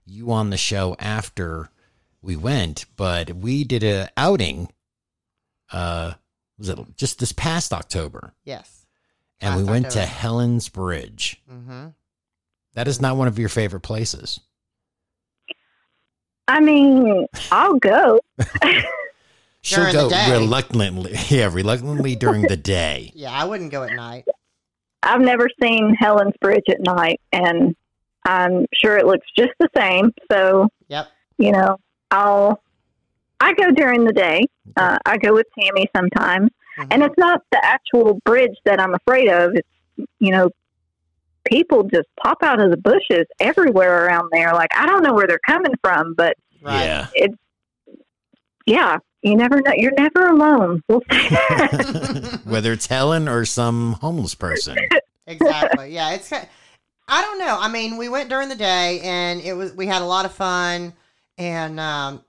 Speaker 1: you on the show after we went, but we did a outing. Uh, was it just this past October?
Speaker 2: Yes.
Speaker 1: And we
Speaker 2: Last
Speaker 1: went to Helen's Bridge.
Speaker 2: Mm-hmm.
Speaker 1: That is not one of your favorite places.
Speaker 3: I mean, I'll go.
Speaker 1: She'll
Speaker 2: During the
Speaker 1: go
Speaker 2: day.
Speaker 1: reluctantly. Yeah, reluctantly during the day.
Speaker 2: Yeah, I wouldn't go at night.
Speaker 3: I've never seen Helen's Bridge at night, and I'm sure it looks just the same. So,
Speaker 2: Yep.
Speaker 3: you know, I'll I go during the day. Uh, I go with Tammy sometimes,
Speaker 2: Mhm.
Speaker 3: and it's not the actual bridge that I'm afraid of. It's you know, people just pop out of the bushes everywhere around there. Like I don't know where they're coming from, but
Speaker 2: right.
Speaker 1: Yeah.
Speaker 3: it's yeah. You never know. You're never alone. We'll say that.
Speaker 1: Whether it's Helen or some homeless person.
Speaker 2: exactly. Yeah, it's. I don't know. I mean, we went during the day, and it was we had a lot of fun, and um,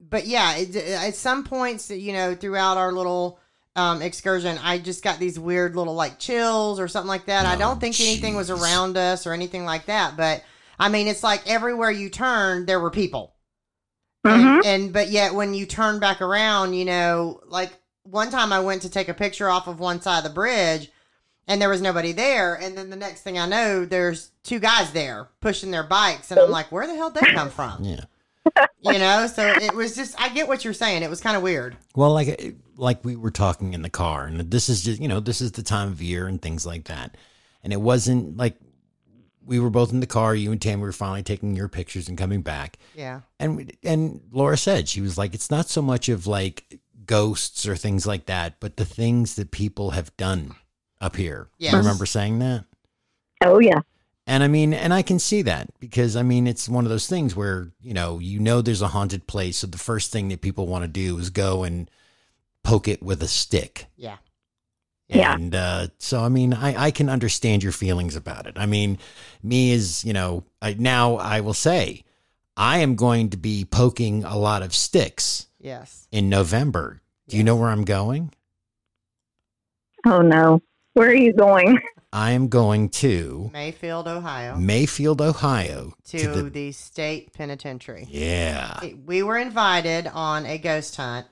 Speaker 2: but yeah, it, at some points, you know, throughout our little um excursion, I just got these weird little like chills or something like that. I
Speaker 1: Oh,
Speaker 2: don't think anything was around us or anything like that, but I mean, it's like everywhere you turned, there were people.
Speaker 3: Mhm.
Speaker 2: And, and but yet when you turn back around, you know, like one time I went to take a picture off of one side of the bridge and there was nobody there. And then the next thing I know, there's two guys there pushing their bikes. And I'm like, where the hell did they come from?
Speaker 1: Yeah.
Speaker 2: You know, so it was just, I get what you're saying. It was kind of weird.
Speaker 1: Well, like like we were talking in the car, and this is just you know this is the time of year and things like that, and it wasn't like we were both in the car. You and Tammy were finally taking your pictures and coming back,
Speaker 2: Yeah.
Speaker 1: and and Laura said she was like, it's not so much of like ghosts or things like that, but the things that people have done up here.
Speaker 2: Yes.
Speaker 1: You remember saying that?
Speaker 3: oh yeah.
Speaker 1: And I mean, and I can see that because I mean, it's one of those things where, you know, you know, there's a haunted place. So the first thing that people want to do is go and poke it with a stick.
Speaker 2: Yeah.
Speaker 3: Yeah.
Speaker 1: And uh, so, I mean, I, I can understand your feelings about it. I mean, me is, you know, I, now I will say I am going to be poking a lot of sticks
Speaker 2: Yes.
Speaker 1: in November. Do you know where I'm going?
Speaker 3: Oh no. Where are you going?
Speaker 1: I am going to
Speaker 2: Mansfield, Ohio,
Speaker 1: Mansfield, Ohio.
Speaker 2: to,
Speaker 1: the,
Speaker 2: the state penitentiary.
Speaker 1: yeah.
Speaker 2: we were invited on a ghost hunt,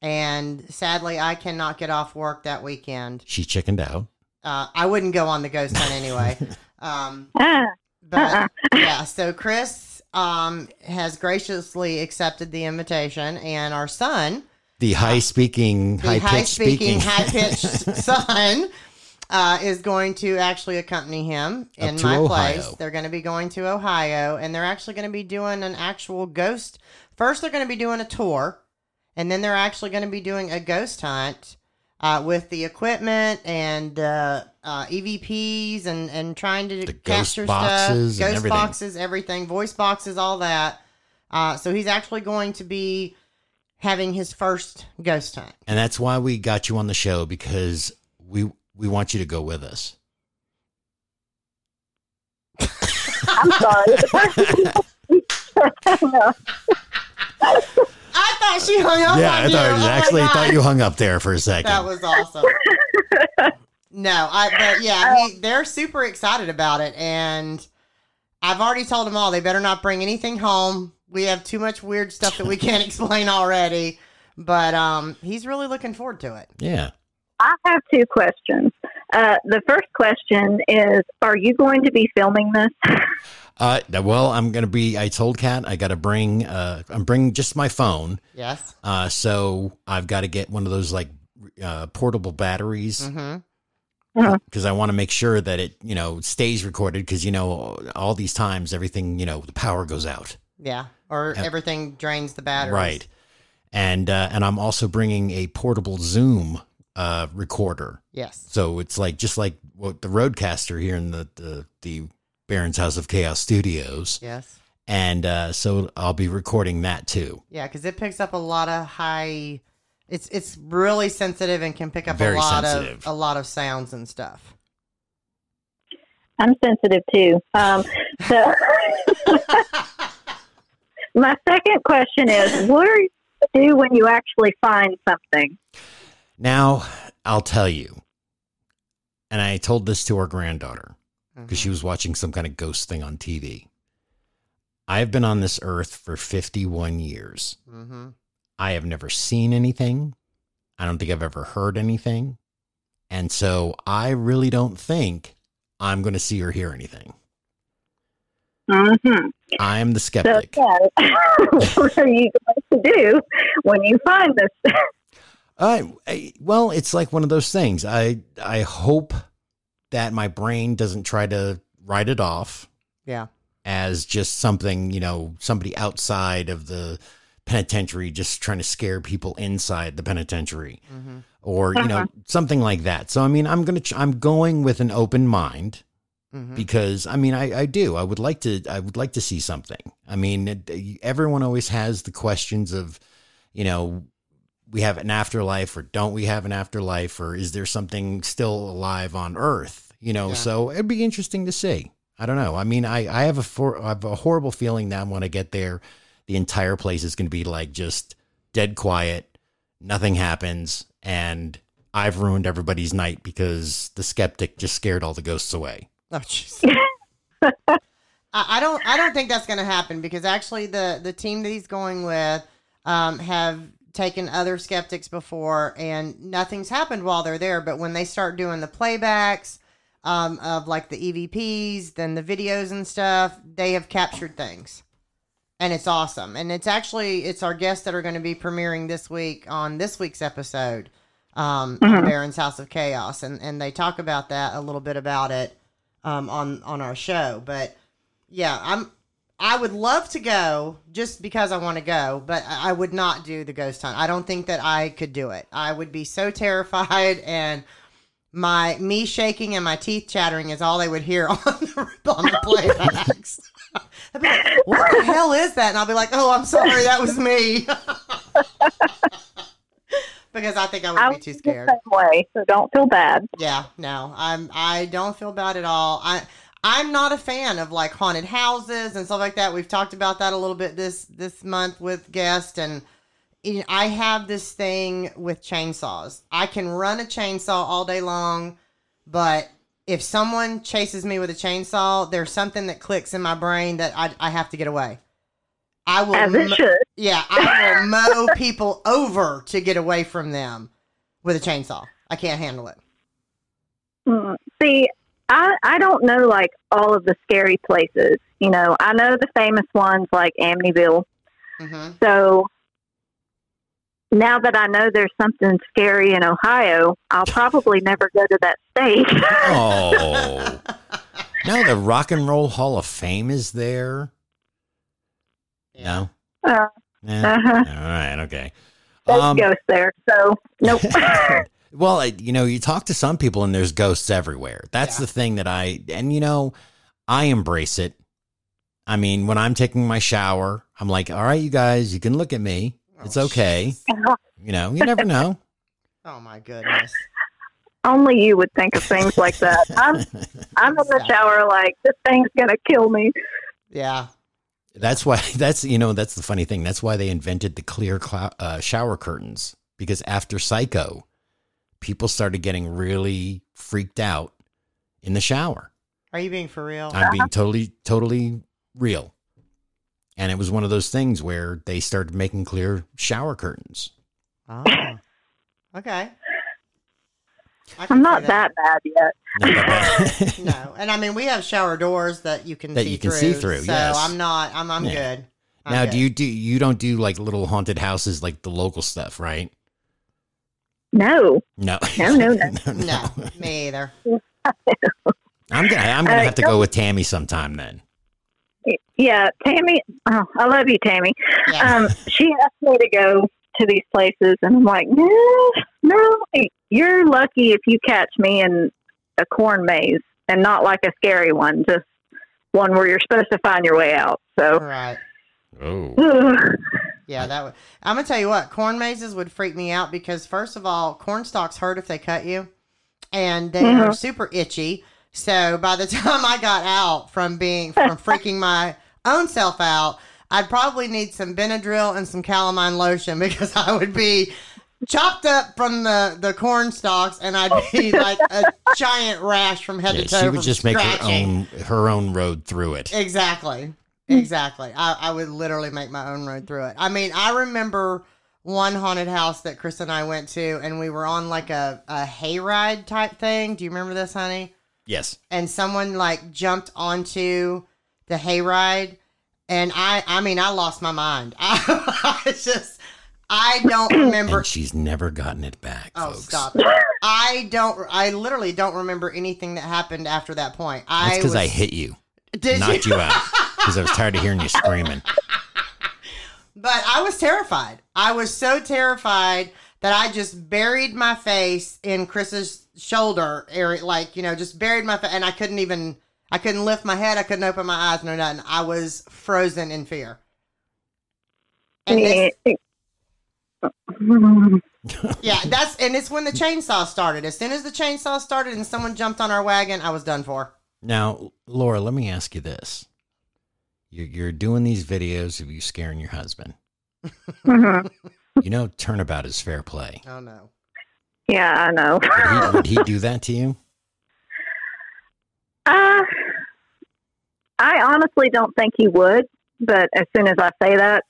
Speaker 2: and sadly, I cannot get off work that weekend.
Speaker 1: She chickened out.
Speaker 2: Uh, I wouldn't go on the ghost hunt anyway. Um,
Speaker 3: Ah,
Speaker 2: but
Speaker 3: uh-uh.
Speaker 2: yeah, so Chris um, has graciously accepted the invitation, and our son,
Speaker 1: The high speaking,
Speaker 2: the
Speaker 1: high
Speaker 2: high
Speaker 1: pitched
Speaker 2: speaking,
Speaker 1: speaking.
Speaker 2: high pitched son, uh, is going to actually accompany him in
Speaker 1: to
Speaker 2: my
Speaker 1: Ohio.
Speaker 2: place. They're going to be going to Ohio, and they're actually going to be doing an actual ghost. First, they're going to be doing a tour, and then they're actually going to be doing a ghost hunt uh, with the equipment and uh, uh, EVPs and and trying to
Speaker 1: The ghost
Speaker 2: capture
Speaker 1: boxes
Speaker 2: stuff, ghost
Speaker 1: everything.
Speaker 2: boxes, everything, voice boxes, all that. Uh, so he's actually going to be having his first ghost hunt.
Speaker 1: and that's why we got you on the show because we we want you to go with us.
Speaker 3: I'm sorry. no,
Speaker 2: I thought she hung up
Speaker 1: yeah,
Speaker 2: on
Speaker 1: I
Speaker 2: you.
Speaker 1: thought
Speaker 2: Oh
Speaker 1: actually
Speaker 2: God.
Speaker 1: thought you hung up there for a second.
Speaker 2: That was awesome. no, I but yeah, he, they're super excited about it, and I've already told them all they better not bring anything home. We have too much weird stuff that we can't explain already. But um, he's really looking forward to it.
Speaker 1: yeah.
Speaker 3: I have two questions. Uh, the first question is Are you going to be filming this?
Speaker 1: Uh, well, I'm gonna be. I told Kat I got to bring. Uh, I'm bringing just my phone.
Speaker 2: Yes.
Speaker 1: Uh, so I've got to get one of those like uh, portable batteries
Speaker 2: Mm-hmm.
Speaker 1: because I want to make sure that it you know stays recorded because you know all these times everything you know the power goes out.
Speaker 2: Yeah. Or
Speaker 1: Yeah.
Speaker 2: everything drains the battery.
Speaker 1: Right. And uh, and I'm also bringing a portable Zoom uh, recorder.
Speaker 2: Yes.
Speaker 1: So it's like just like what the RodeCaster here in the the, the Baron's House of Chaos Studios,
Speaker 2: Yes.
Speaker 1: and uh, so I'll be recording that too.
Speaker 2: Yeah, because it picks up a lot of high. It's it's really sensitive and can pick up
Speaker 1: Very
Speaker 2: a lot
Speaker 1: sensitive.
Speaker 2: of a lot of sounds and stuff.
Speaker 3: I'm sensitive too. Um, so, my second question is What are you do when you actually find something?
Speaker 1: Now I'll tell you, and I told this to our granddaughter because she was watching some kind of ghost thing on TV. I've been on this earth for 51 years.
Speaker 2: Mm-hmm.
Speaker 1: I have never seen anything. I don't think I've ever heard anything. And so I really don't think I'm going to see or hear anything.
Speaker 3: Mm-hmm.
Speaker 1: I'm the
Speaker 3: So,
Speaker 1: skeptic.
Speaker 3: yeah, what are you going to do when you find this?
Speaker 1: I, I, well, it's like one of those things. I I hope that my brain doesn't try to write it off
Speaker 2: Yeah.
Speaker 1: as just something, you know, somebody outside of the penitentiary just trying to scare people inside the penitentiary.
Speaker 2: Mm-hmm.
Speaker 1: or you know
Speaker 3: Uh-huh.
Speaker 1: something like that. So I mean, I'm gonna ch- I'm going with an open mind
Speaker 2: Mm-hmm.
Speaker 1: because I mean I I do I would like to I would like to see something. I mean, everyone always has the questions of, you know, we have an afterlife or don't we have an afterlife or is there something still alive on Earth? You know,
Speaker 2: Yeah.
Speaker 1: so it'd be interesting to see. I don't know. I mean, I I have a for, I have a horrible feeling that when I get there, the entire place is going to be like just dead quiet, nothing happens, and I've ruined everybody's night because the skeptic just scared all the ghosts away.
Speaker 2: Oh, jeez. I, I don't. I don't think that's going to happen because actually, the the team that he's going with um, have taken other skeptics before, and nothing's happened while they're there. But when they start doing the playbacks um, of like the EVPs, then the videos and stuff, they have captured things, and it's awesome. And it's actually it's our guests that are going to be premiering this week on this week's episode. Um,
Speaker 3: Mhm.
Speaker 2: Baron's House of Chaos, and, and they talk about that a little bit about it um, on on our show. But yeah, I'm I would love to go just because I want to go, but I would not do the ghost hunt. I don't think that I could do it. I would be so terrified and my me shaking and my teeth chattering is all they would hear on the, on the playbacks. I'd be like, "What the hell is that?" And I'll be like, "Oh, I'm sorry, that was me." because I think I would
Speaker 3: I
Speaker 2: be too scared.
Speaker 3: same way, so don't feel bad.
Speaker 2: Yeah, no, I'm. I don't feel bad at all. I I'm not a fan of like haunted houses and stuff like that. We've talked about that a little bit this this month with guests, and you know, I have this thing with chainsaws. I can run a chainsaw all day long, but if someone chases me with a chainsaw, there's something that clicks in my brain that I I have to get away. I will.
Speaker 3: As it
Speaker 2: mo-
Speaker 3: should.
Speaker 2: yeah, I will mow people over to get away from them with a chainsaw. I can't handle it.
Speaker 3: Mm, See, I I don't know like all of the scary places. You know, I know the famous ones like Amityville.
Speaker 2: hmm
Speaker 3: So now that I know there's something scary in Ohio, I'll probably never go to that state.
Speaker 1: Oh. no, the Rock and Roll Hall of Fame is there. No.
Speaker 3: Uh,
Speaker 1: Yeah.
Speaker 3: uh-huh.
Speaker 1: All right. Okay.
Speaker 3: There's
Speaker 1: Um,
Speaker 3: ghosts there. So nope.
Speaker 1: well, I- you know, you talk to some people and there's ghosts everywhere. That's
Speaker 2: Yeah.
Speaker 1: the thing that I, and you know, I embrace it. I mean, when I'm taking my shower, I'm like, all right, you guys, you can look at me. It's
Speaker 2: Oh,
Speaker 1: okay.
Speaker 2: jeez.
Speaker 1: You know, you never know.
Speaker 2: Oh my goodness.
Speaker 3: Only you would think of things like that. I'm I'm in the shower like this thing's gonna kill me.
Speaker 2: Yeah.
Speaker 1: That's why, that's, you know, that's the funny thing. That's why they invented the clear clou- uh, shower curtains because after Psycho, people started getting really freaked out in the shower.
Speaker 2: Are you being for real?
Speaker 1: I'm being totally, totally real. And it was one of those things where they started making clear shower curtains.
Speaker 2: Oh. Okay. I can
Speaker 3: I'm not
Speaker 2: see
Speaker 3: that bad yet.
Speaker 1: Not that bad.
Speaker 2: No, and I mean we have shower doors that you can
Speaker 1: That
Speaker 2: see
Speaker 1: you can
Speaker 2: through,
Speaker 1: see through,
Speaker 2: So
Speaker 1: yes.
Speaker 2: I'm not. I'm. I'm
Speaker 1: Yeah.
Speaker 2: good. I'm
Speaker 1: now,
Speaker 2: good.
Speaker 1: do you do you don't do like little haunted houses like the local stuff, right?
Speaker 3: No.
Speaker 1: No,
Speaker 3: No, no, no.
Speaker 2: No, me either.
Speaker 1: I'm gonna I'm gonna
Speaker 3: Uh,
Speaker 1: have to go with Tammy sometime then.
Speaker 3: Yeah, Tammy. Oh, I love you, Tammy.
Speaker 2: Yeah.
Speaker 3: Um, she asked me to go to these places, and I'm like, no, no. You're lucky if you catch me in a corn maze, and not like a scary one, just one where you're supposed to find your way out. So,
Speaker 2: right.
Speaker 1: Oh,
Speaker 2: Yeah, that would. I'm gonna tell you what. Corn mazes would freak me out because first of all, corn stalks hurt if they cut you, and they are
Speaker 3: Mhm.
Speaker 2: super itchy. So by the time I got out from being from freaking my own self out, I'd probably need some Benadryl and some calamine lotion because I would be chopped up from the the corn stalks, and I'd be like a giant rash from head
Speaker 1: yeah,
Speaker 2: to toe.
Speaker 1: she would
Speaker 2: from
Speaker 1: just make her own her own road through it.
Speaker 2: Exactly. Mm. Exactly. I, I would literally make my own road through it. I mean, I remember one haunted house that Chris and I went to, and we were on like a, a hayride type thing. Do you remember this, honey?
Speaker 1: Yes,
Speaker 2: And someone like jumped onto the hayride, and I, I mean, I lost my mind. I, was just, I don't remember.
Speaker 1: and she's never gotten it back.
Speaker 2: Oh,
Speaker 1: folks.
Speaker 2: stop! I don't. I literally don't remember anything that happened after that point.
Speaker 1: That's
Speaker 2: I
Speaker 1: because I hit you,
Speaker 2: Did
Speaker 1: knocked you out, because I was tired of hearing you screaming.
Speaker 2: But I was terrified. I was so terrified that I just buried my face in Chris's shoulder area, like you know, just buried my face, and I couldn't even. I couldn't lift my head. I couldn't open my eyes. No nothing. I was frozen in fear. And this, yeah, that's and it's when the chainsaw started. As soon as the chainsaw started and someone jumped on our wagon, I was done for.
Speaker 1: Now, Laura, let me ask you this: you're, you're doing these videos of you scaring your husband.
Speaker 3: Mhm.
Speaker 1: You know, turnabout is fair play.
Speaker 2: Oh no.
Speaker 3: Yeah, I know.
Speaker 1: Would he, would he do that to you?
Speaker 3: Uh, I honestly don't think he would, but as soon as I say that,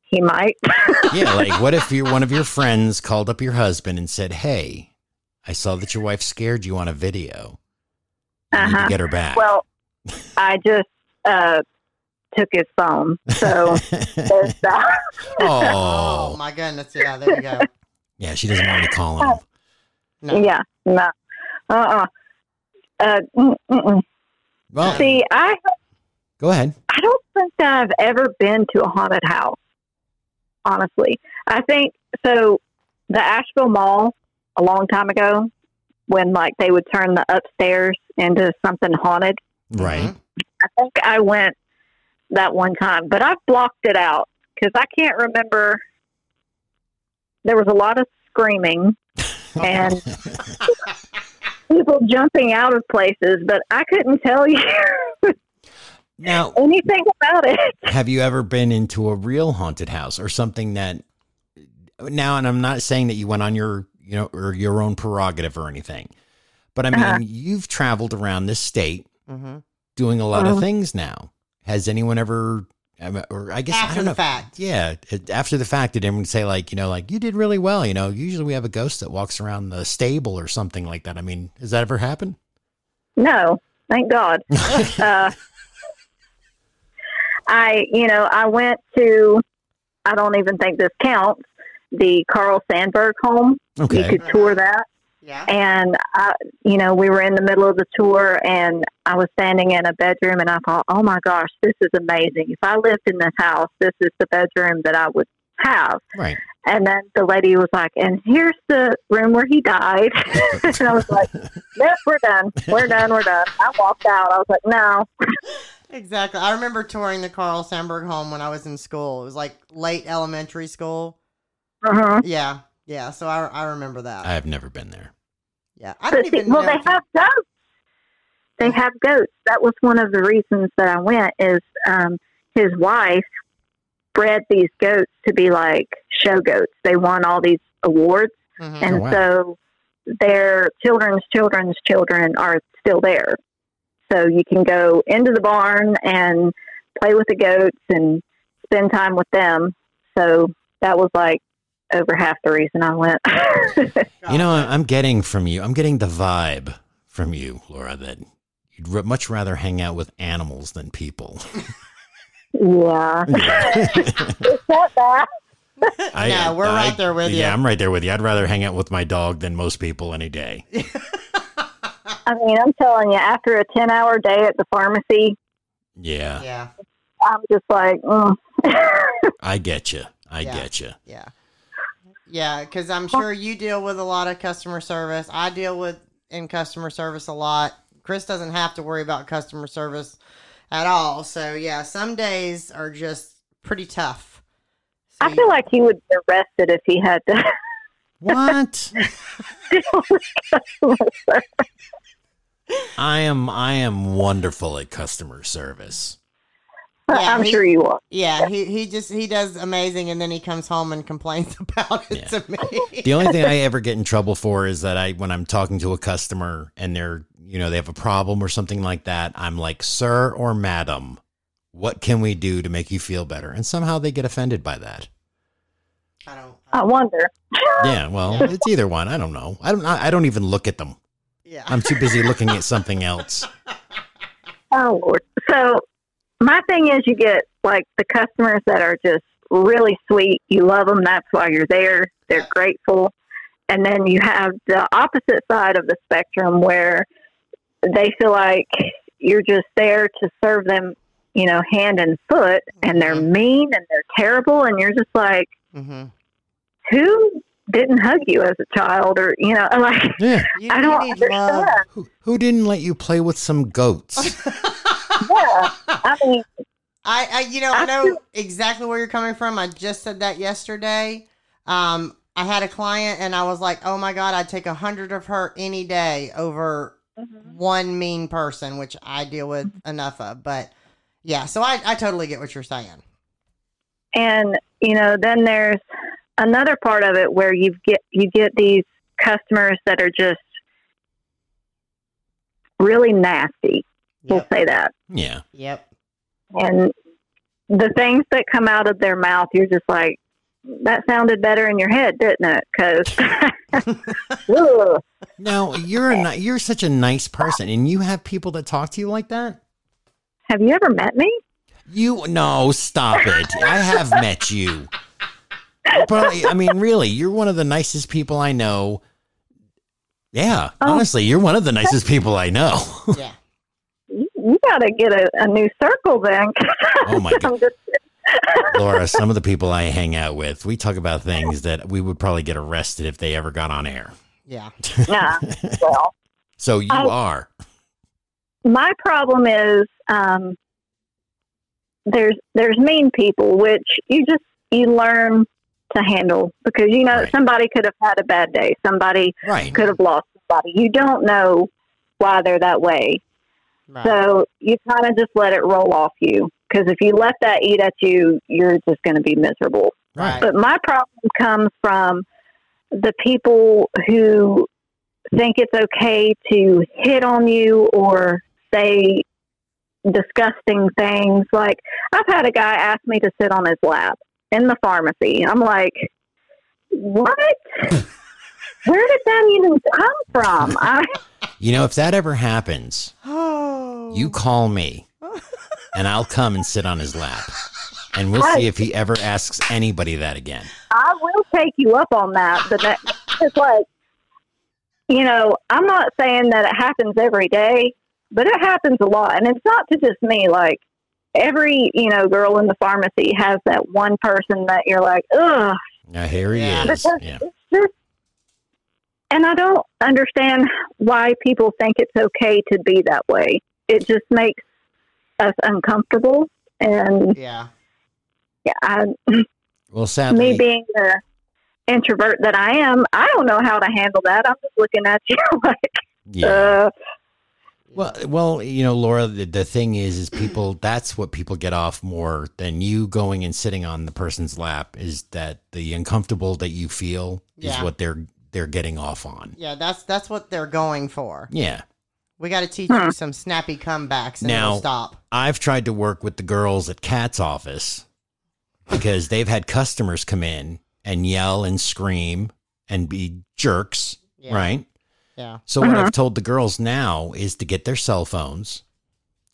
Speaker 3: he might.
Speaker 1: Yeah, like what if your one of your friends called up your husband and said, "Hey, I saw that your wife scared you on a video. You need to
Speaker 3: Uh-huh.
Speaker 1: get her back."
Speaker 3: well, I just uh, took his phone, so there's that.
Speaker 2: Oh,
Speaker 1: oh,
Speaker 2: my goodness. Yeah, there you go.
Speaker 1: yeah, she doesn't want me calling him.
Speaker 2: No.
Speaker 3: Yeah, no, uh-uh. Uh, mm-mm.
Speaker 1: Well,
Speaker 3: See, I
Speaker 1: go ahead.
Speaker 3: I don't think that I've ever been to a haunted house. Honestly, I think so. The Asheville Mall a long time ago, when like they would turn the upstairs into something haunted.
Speaker 1: Right.
Speaker 2: Mhm.
Speaker 3: I think I went that one time, but I've blocked it out because I can't remember. There was a lot of screaming and people jumping out of places, but I couldn't tell you
Speaker 1: Now,
Speaker 3: anything about it.
Speaker 1: have you ever been into a real haunted house or something that now and I'm not saying that you went on your you know or your own prerogative or anything. But I mean,
Speaker 3: Uh-huh.
Speaker 1: you've traveled around this state
Speaker 2: Mhm.
Speaker 1: doing a lot of
Speaker 3: Uh-huh.
Speaker 1: things now. Has anyone ever um, or I guess I
Speaker 2: After
Speaker 1: don't
Speaker 2: the
Speaker 1: know.
Speaker 2: fact.
Speaker 1: Yeah, after the fact, did anyone say like, you know, like you did really well? You know, usually we have a ghost that walks around the stable or something like that. I mean, has that ever happened?
Speaker 3: No, thank God. uh, I, you know, I went to, I don't even think this counts, the Carl Sandburg home.
Speaker 1: Okay.
Speaker 3: You could tour that.
Speaker 2: Yeah.
Speaker 3: And, I, you know, we were in the middle of the tour and I was standing in a bedroom and I thought, oh my gosh, this is amazing. If I lived in this house, this is the bedroom that I would have.
Speaker 1: Right.
Speaker 3: And then the lady was like, and here's the room where he died. and I was like, yep, we're done. We're done. We're done. I walked out. I was like, no.
Speaker 2: Exactly. I remember touring the Carl Sandburg home when I was in school. It was like late elementary school.
Speaker 3: Uh-huh.
Speaker 2: Yeah. Yeah. So I, I remember that.
Speaker 1: I have never been there.
Speaker 2: yeah. I don't
Speaker 3: see,
Speaker 2: even
Speaker 3: well,
Speaker 2: know.
Speaker 3: they
Speaker 2: if
Speaker 3: have goats. They have goats. That was one of the reasons that I went. Is um, his wife bred these goats to be like show goats. They won all these awards,
Speaker 2: Mhm.
Speaker 3: and
Speaker 1: Oh, wow.
Speaker 3: so their children's children's children are still there. So you can go into the barn and play with the goats and spend time with them. So that was like over half the reason I went.
Speaker 1: You know, I'm getting from you, I'm getting the vibe from you, Laura, that you'd much rather hang out with animals than people.
Speaker 3: yeah. Is that bad?
Speaker 1: I,
Speaker 2: Yeah, we're right there with you.
Speaker 1: Yeah, I'm right there with you. I'd rather hang out with my dog than most people any day.
Speaker 3: I mean, I'm telling you, after a 10 hour day at the pharmacy,
Speaker 1: Yeah,
Speaker 2: yeah.
Speaker 3: I'm just like, mm.
Speaker 1: I get you. I
Speaker 2: Yeah.
Speaker 1: get you.
Speaker 2: Yeah. Yeah, because I'm sure you deal with a lot of customer service. I deal with in customer service a lot. Chris doesn't have to worry about customer service at all. So yeah, some days are just pretty tough. So
Speaker 3: I feel like he would be arrested if he had to
Speaker 1: What?
Speaker 3: deal with customer service.
Speaker 1: I am I am wonderful at customer service.
Speaker 2: Yeah,
Speaker 3: I'm
Speaker 2: he-
Speaker 3: sure you are.
Speaker 2: yeah, he, he just he does amazing, and then he comes home and complains about it
Speaker 1: Yeah.
Speaker 2: to me.
Speaker 1: The only thing I ever get in trouble for is that I when I'm talking to a customer and they're you know they have a problem or something like that, I'm like, "Sir or madam, what can we do to make you feel better?" And somehow they get offended by that.
Speaker 2: I don't.
Speaker 3: I wonder.
Speaker 1: Yeah, well, it's either one. I don't know. I don't I don't even look at them.
Speaker 2: Yeah.
Speaker 1: I'm too busy looking at something else.
Speaker 3: Oh, Lord. So, my thing is, you get like the customers that are just really sweet. You love them. That's why you're there. They're grateful. And then you have the opposite side of the spectrum where they feel like you're just there to serve them, you know, hand and foot, and they're
Speaker 2: Mhm.
Speaker 3: mean and they're terrible. And you're just like,
Speaker 2: hmm
Speaker 3: who didn't hug you as a child? Or, you know, like,
Speaker 1: Yeah.
Speaker 2: You,
Speaker 3: I don't understand.
Speaker 1: Who, who didn't let you play with some goats?
Speaker 3: Yeah. I mean,
Speaker 2: I, I you know I
Speaker 3: I
Speaker 2: know exactly where you're coming from. I just said that yesterday. Um, I had a client and I was like, "Oh my god, I'd take a hundred of her any day over one mean person," which I deal with enough of. But yeah, so I, I totally get what you're saying.
Speaker 3: and you know then there's another part of it where you get you get these customers that are just really nasty we'll say that
Speaker 1: Yeah.
Speaker 2: Yep.
Speaker 3: and the things that come out of their mouth you're just like that sounded better in your head didn't it because
Speaker 1: now you're a ni- you're such a nice person, and you have people that talk to you like that.
Speaker 3: have you ever met me
Speaker 1: You no, stop it. I have met you. You're Probably, I mean, really, you're one of the nicest people I know. Yeah,
Speaker 3: Oh.
Speaker 1: honestly, you're one of the nicest people I know.
Speaker 2: Yeah.
Speaker 3: You, you got to get a, a new circle then
Speaker 1: Oh, my God.
Speaker 3: Just,
Speaker 1: Laura, some of the people I hang out with, we talk about things that we would probably get arrested if they ever got on air.
Speaker 2: Yeah.
Speaker 3: nah, well
Speaker 1: So you
Speaker 3: I-
Speaker 1: are.
Speaker 3: my problem is um, there's there's mean people which you just you learn to handle because you know
Speaker 1: Right.
Speaker 3: somebody could have had a bad day somebody
Speaker 1: Right.
Speaker 3: could have lost somebody you don't know why they're that way
Speaker 2: Right.
Speaker 3: so you kind of just let it roll off you because if you let that eat at you you're just going to be miserable
Speaker 1: Right.
Speaker 3: but my problem comes from the people who think it's okay to hit on you or say disgusting things. Like, I've had a guy ask me to sit on his lap in the pharmacy. I'm like, what? Where did that even come from? I,
Speaker 1: You know, if that ever happens,
Speaker 2: Oh.
Speaker 1: you call me and I'll come and sit on his lap. And we'll see if he ever asks anybody that again.
Speaker 3: I will take you up on that, but that, it's like, you know, I'm not saying that it happens every day, but it happens a lot. And it's not to just me. Like, every, you know, girl in the pharmacy has that one person that you're like, ugh.
Speaker 1: Now, here he
Speaker 2: Yeah.
Speaker 1: is.
Speaker 3: Because
Speaker 1: Yeah.
Speaker 3: it's just, and I don't understand why people think it's okay to be that way. It just makes us uncomfortable. And
Speaker 2: Yeah.
Speaker 3: yeah, I,
Speaker 1: Well, sadly,
Speaker 3: me being the introvert that I am, I don't know how to handle that. I'm just looking at you like,
Speaker 1: yeah.
Speaker 3: uh,
Speaker 1: Well, well, you know, Laura, the, the thing is, is people, that's what people get off more than you going and sitting on the person's lap is that the uncomfortable that you feel
Speaker 2: Yeah.
Speaker 1: is what they're, they're getting off on.
Speaker 2: Yeah, that's that's what they're going for.
Speaker 1: Yeah.
Speaker 2: We got to teach
Speaker 3: Huh.
Speaker 2: you some snappy comebacks and
Speaker 1: Now-
Speaker 2: stop.
Speaker 1: I've tried to work with the girls at Kat's office because they've had customers come in and yell and scream and be jerks,
Speaker 2: Yeah.
Speaker 1: right?
Speaker 2: Yeah.
Speaker 1: So what
Speaker 3: Uh-huh.
Speaker 1: I've told the girls now is to get their cell phones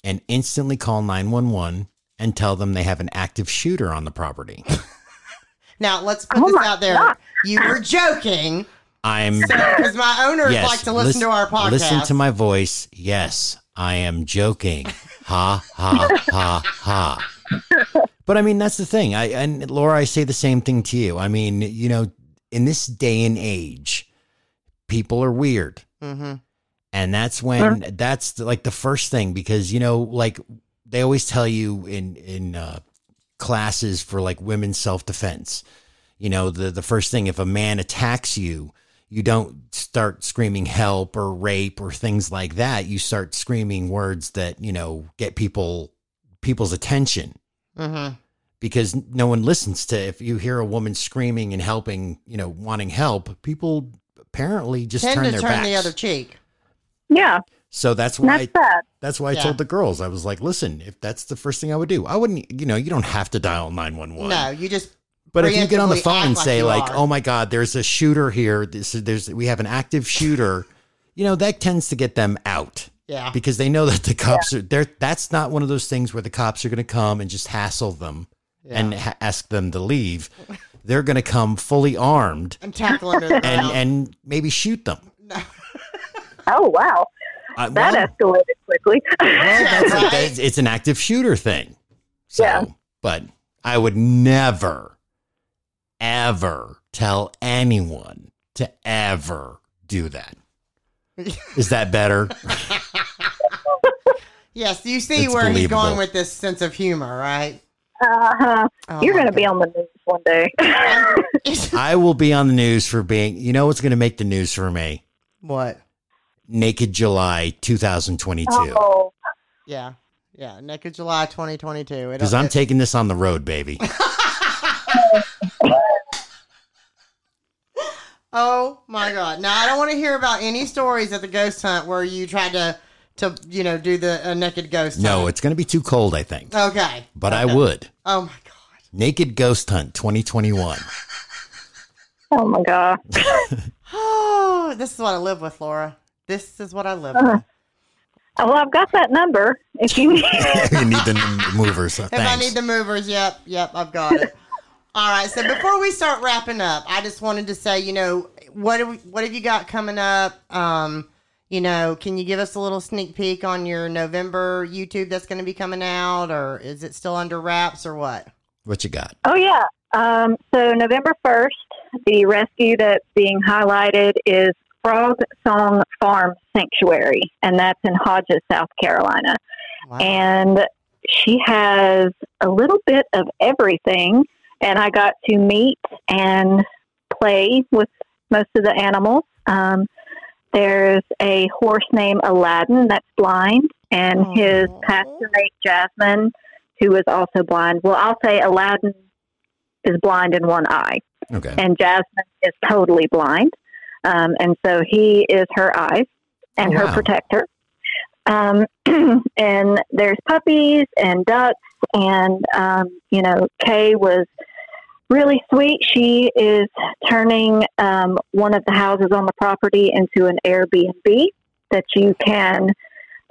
Speaker 1: and instantly call 911 and tell them they have an active shooter on the property.
Speaker 2: Now let's put
Speaker 3: Oh
Speaker 2: this out there.
Speaker 3: God.
Speaker 2: You were joking
Speaker 1: I'm
Speaker 2: because my owners
Speaker 1: yes,
Speaker 2: like to listen, to our podcast.
Speaker 1: Listen to my voice. Yes, I am joking. ha ha ha ha. But I mean that's the thing. I and Laura, I say the same thing to you. I mean, you know, in this day and age, people are weird.
Speaker 2: hmm
Speaker 1: And that's when that's the, like the first thing because you know like they always tell you in in uh, classes for like women's self defense. You know the the first thing if a man attacks you, you don't start screaming help or rape or things like that. You start screaming words that you know get people people's attention
Speaker 2: hmm
Speaker 1: because no one listens to if you hear a woman screaming and helping, you know, wanting help. People apparently just
Speaker 2: Tend
Speaker 1: turn
Speaker 2: to
Speaker 1: their
Speaker 2: turn
Speaker 1: backs.
Speaker 2: the other cheek.
Speaker 3: yeah,
Speaker 1: So that's why
Speaker 3: that's sad.
Speaker 1: that's why I
Speaker 2: Yeah.
Speaker 1: told the girls. I was like, listen, if that's the first thing I would do, I wouldn't, you know, you don't have to dial 911.
Speaker 2: No, you just
Speaker 1: But if you get on the phone and
Speaker 2: like
Speaker 1: say
Speaker 2: you
Speaker 1: like,
Speaker 2: are.
Speaker 1: "Oh my god, there's a shooter here. This is there's we have an active shooter." You know, that tends to get them out
Speaker 2: yeah,
Speaker 1: because they know that the cops are there. That's not one of those things where the cops are going to come and just hassle them
Speaker 2: yeah.
Speaker 1: and ha- ask them to leave. They're going to come fully armed
Speaker 2: and tackle them
Speaker 1: and and maybe shoot them.
Speaker 3: Oh, wow.
Speaker 1: Uh,
Speaker 3: That
Speaker 1: well,
Speaker 3: escalated quickly.
Speaker 1: Well, that's
Speaker 2: Right.
Speaker 1: That's- it's an active shooter thing. So,
Speaker 3: Yeah.
Speaker 1: but I would never, ever tell anyone to ever do that. Is that better?
Speaker 2: yes, you see
Speaker 1: It's
Speaker 2: where he's
Speaker 1: believable.
Speaker 2: going with this sense of humor, right?
Speaker 3: Uh-huh.
Speaker 2: Oh
Speaker 3: You're going to be on the news one day.
Speaker 1: I will be on the news for being, you know what's going to make the news for me?
Speaker 2: what?
Speaker 1: Naked July 2022.
Speaker 3: oh,
Speaker 2: Yeah, yeah. Naked July 2022.
Speaker 1: Because I'm
Speaker 2: it-
Speaker 1: taking this on the road, baby.
Speaker 2: Oh my god! Now I don't want to hear about any stories at the ghost hunt where you tried to, to you know, do the uh, naked ghost. Hunt.
Speaker 1: No,
Speaker 2: hunt.
Speaker 1: it's going to be too cold, I think.
Speaker 2: okay.
Speaker 1: But I would.
Speaker 2: Oh my god!
Speaker 1: Naked Ghost Hunt 2021.
Speaker 3: oh, my God.
Speaker 2: Oh, this is what I live with, Laura. This is what I live
Speaker 3: Uh-huh.
Speaker 2: with.
Speaker 3: Oh, well, I've got that number if you need
Speaker 1: you need the movers. So
Speaker 2: If I need the movers, yep, yep, I've got it. All right. So before we start wrapping up, I just wanted to say, you know, what have we, what have you got coming up? Um, you know, can you give us a little sneak peek on your November YouTube that's going to be coming out, or is it still under wraps, or what?
Speaker 1: what you got?
Speaker 3: Oh, yeah. Um, so, November 1st, the rescue that's being highlighted is Frog Song Farm Sanctuary, and that's in Hodges, South Carolina.
Speaker 2: Wow.
Speaker 3: And she has a little bit of everything. And I got to meet and play with most of the animals. Um, there's a horse named Aladdin that's blind, and his
Speaker 2: Aw.
Speaker 3: pasture mate Jasmine, who is also blind. Well, I'll say Aladdin is blind in one eye,
Speaker 1: Okay.
Speaker 3: and Jasmine is totally blind. Um, and so he is her eyes and
Speaker 1: Oh,
Speaker 3: her
Speaker 1: wow.
Speaker 3: protector. Um, and there's puppies and ducks, and um, you know, Kay was really sweet. She is turning um, one of the houses on the property into an Airbnb. that you can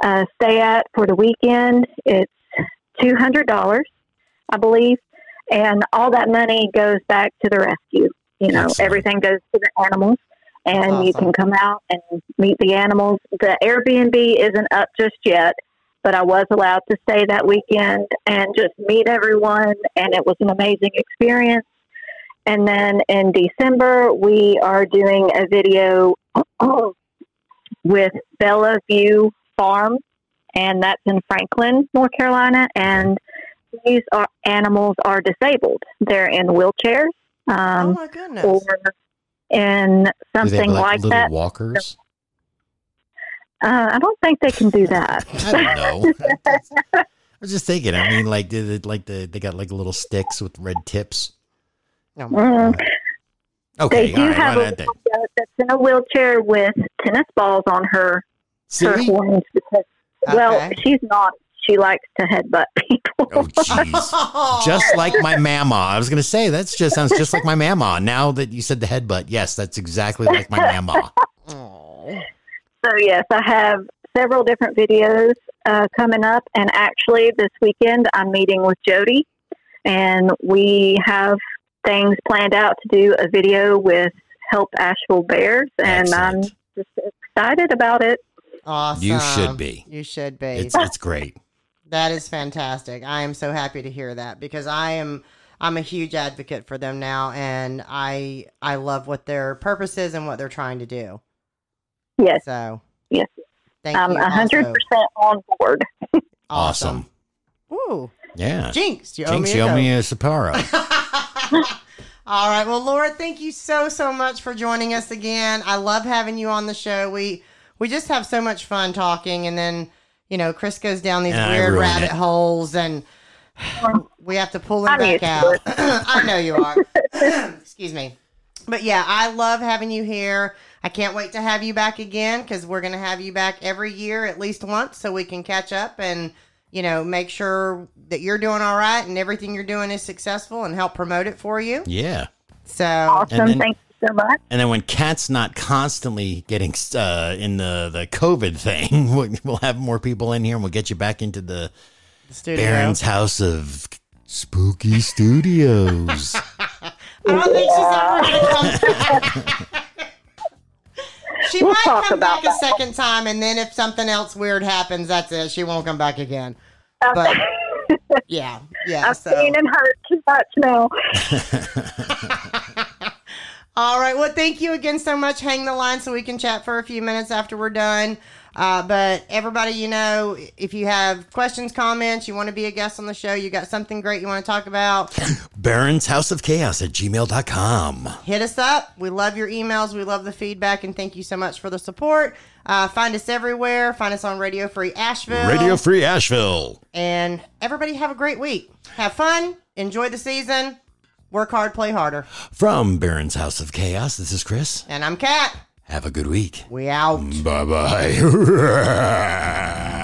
Speaker 3: uh, stay at for the weekend. It's two hundred dollars, I believe, and all that money goes back to the rescue. You know,
Speaker 1: Excellent.
Speaker 3: everything goes to the animals, and you can come out and meet the animals. The Airbnb isn't up just yet, but I was allowed to stay that weekend and just meet everyone, and it was an amazing experience. And then in December, we are doing a video with Bella View Farm, and that's in Franklin, North Carolina. And these are animals are disabled; they're in wheelchairs,
Speaker 2: oh
Speaker 3: um,
Speaker 2: my goodness.
Speaker 3: or in
Speaker 1: Do they have,
Speaker 3: something like,
Speaker 1: little
Speaker 3: that.
Speaker 1: walkers?
Speaker 3: Uh, I don't think they can do that.
Speaker 1: I don't know. I was just thinking. I mean, like, did it, like the they got like little sticks with red tips?
Speaker 2: Oh my
Speaker 3: Mm,
Speaker 2: God.
Speaker 1: Okay,
Speaker 3: They do
Speaker 1: all right.
Speaker 3: have
Speaker 1: well,
Speaker 3: a- that's in a wheelchair with tennis balls on her her
Speaker 1: See?
Speaker 3: horns because well, she's not. She likes to headbutt people.
Speaker 1: Oh, jeez. Just like my mama. I was gonna say that's just sounds just like my mama. Now that you said the headbutt, yes, that's exactly like my mama.
Speaker 2: Aw.
Speaker 3: So yes, I have several different videos uh, coming up, and actually this weekend I'm meeting with Jody, and we have things planned out to do a video with Help Asheville Bears, and I'm just excited about it.
Speaker 2: Awesome.
Speaker 1: You should be.
Speaker 2: You should be.
Speaker 1: It's it's great.
Speaker 2: That is fantastic. I am so happy to hear that because I am I'm a huge advocate for them now and I I love what their purpose is and what they're trying to do.
Speaker 3: Yes,
Speaker 2: So
Speaker 3: Yes.
Speaker 2: Thank
Speaker 3: I'm
Speaker 2: you.
Speaker 3: a hundred percent on board.
Speaker 1: Awesome.
Speaker 2: Ooh.
Speaker 1: Yeah.
Speaker 2: Jinx, you owe
Speaker 1: Jinx,
Speaker 2: me
Speaker 1: you owe me a Sapporo.
Speaker 2: All right. Well, Laura, thank you so so much for joining us again. I love having you on the show. We we just have so much fun talking, and then you know Chris goes down these
Speaker 1: And
Speaker 2: weird rabbit
Speaker 1: it.
Speaker 2: holes, and we have to pull him
Speaker 3: I'm
Speaker 2: back out. I know you are. Excuse me. But yeah, I love having you here. I can't wait to have you back again because we're going to have you back every year at least once so we can catch up and, you know, make sure that you're doing all right and everything you're doing is successful and help promote it for you.
Speaker 1: Yeah.
Speaker 2: So,
Speaker 3: Awesome.
Speaker 1: then-
Speaker 3: Thank you so much.
Speaker 1: And then when Kat's not constantly getting uh, in the, the COVID thing, we'll, we'll have more people in here and we'll get you back into the
Speaker 2: the studio.
Speaker 1: Baron's House of Spooky Studios.
Speaker 2: I don't think she's ever going to come back. She
Speaker 3: We'll
Speaker 2: might
Speaker 3: talk
Speaker 2: come
Speaker 3: about
Speaker 2: back a
Speaker 3: that.
Speaker 2: second time, and then if something else weird happens, that's it. She won't come back again. But yeah, yeah.
Speaker 3: I've
Speaker 2: so.
Speaker 3: seen and heard too much now.
Speaker 2: All right. Well, thank you again so much. Hang the line so we can chat for a few minutes after we're done. Uh, but everybody, you know, if you have questions, comments, you want to be a guest on the show, you got something great you want to talk about,
Speaker 1: Baron's House of Chaos at gmail.com.
Speaker 2: hit us up. We love your emails. We love the feedback. And thank you so much for the support. Uh, find us everywhere. Find us on Radio Free Asheville.
Speaker 1: Radio Free Asheville.
Speaker 2: And everybody have a great week. Have fun. Enjoy the season. Work hard, play harder.
Speaker 1: From Baron's House of Chaos, this is Chris.
Speaker 2: And I'm Kat.
Speaker 1: Have a good week.
Speaker 2: We out.
Speaker 1: Bye bye.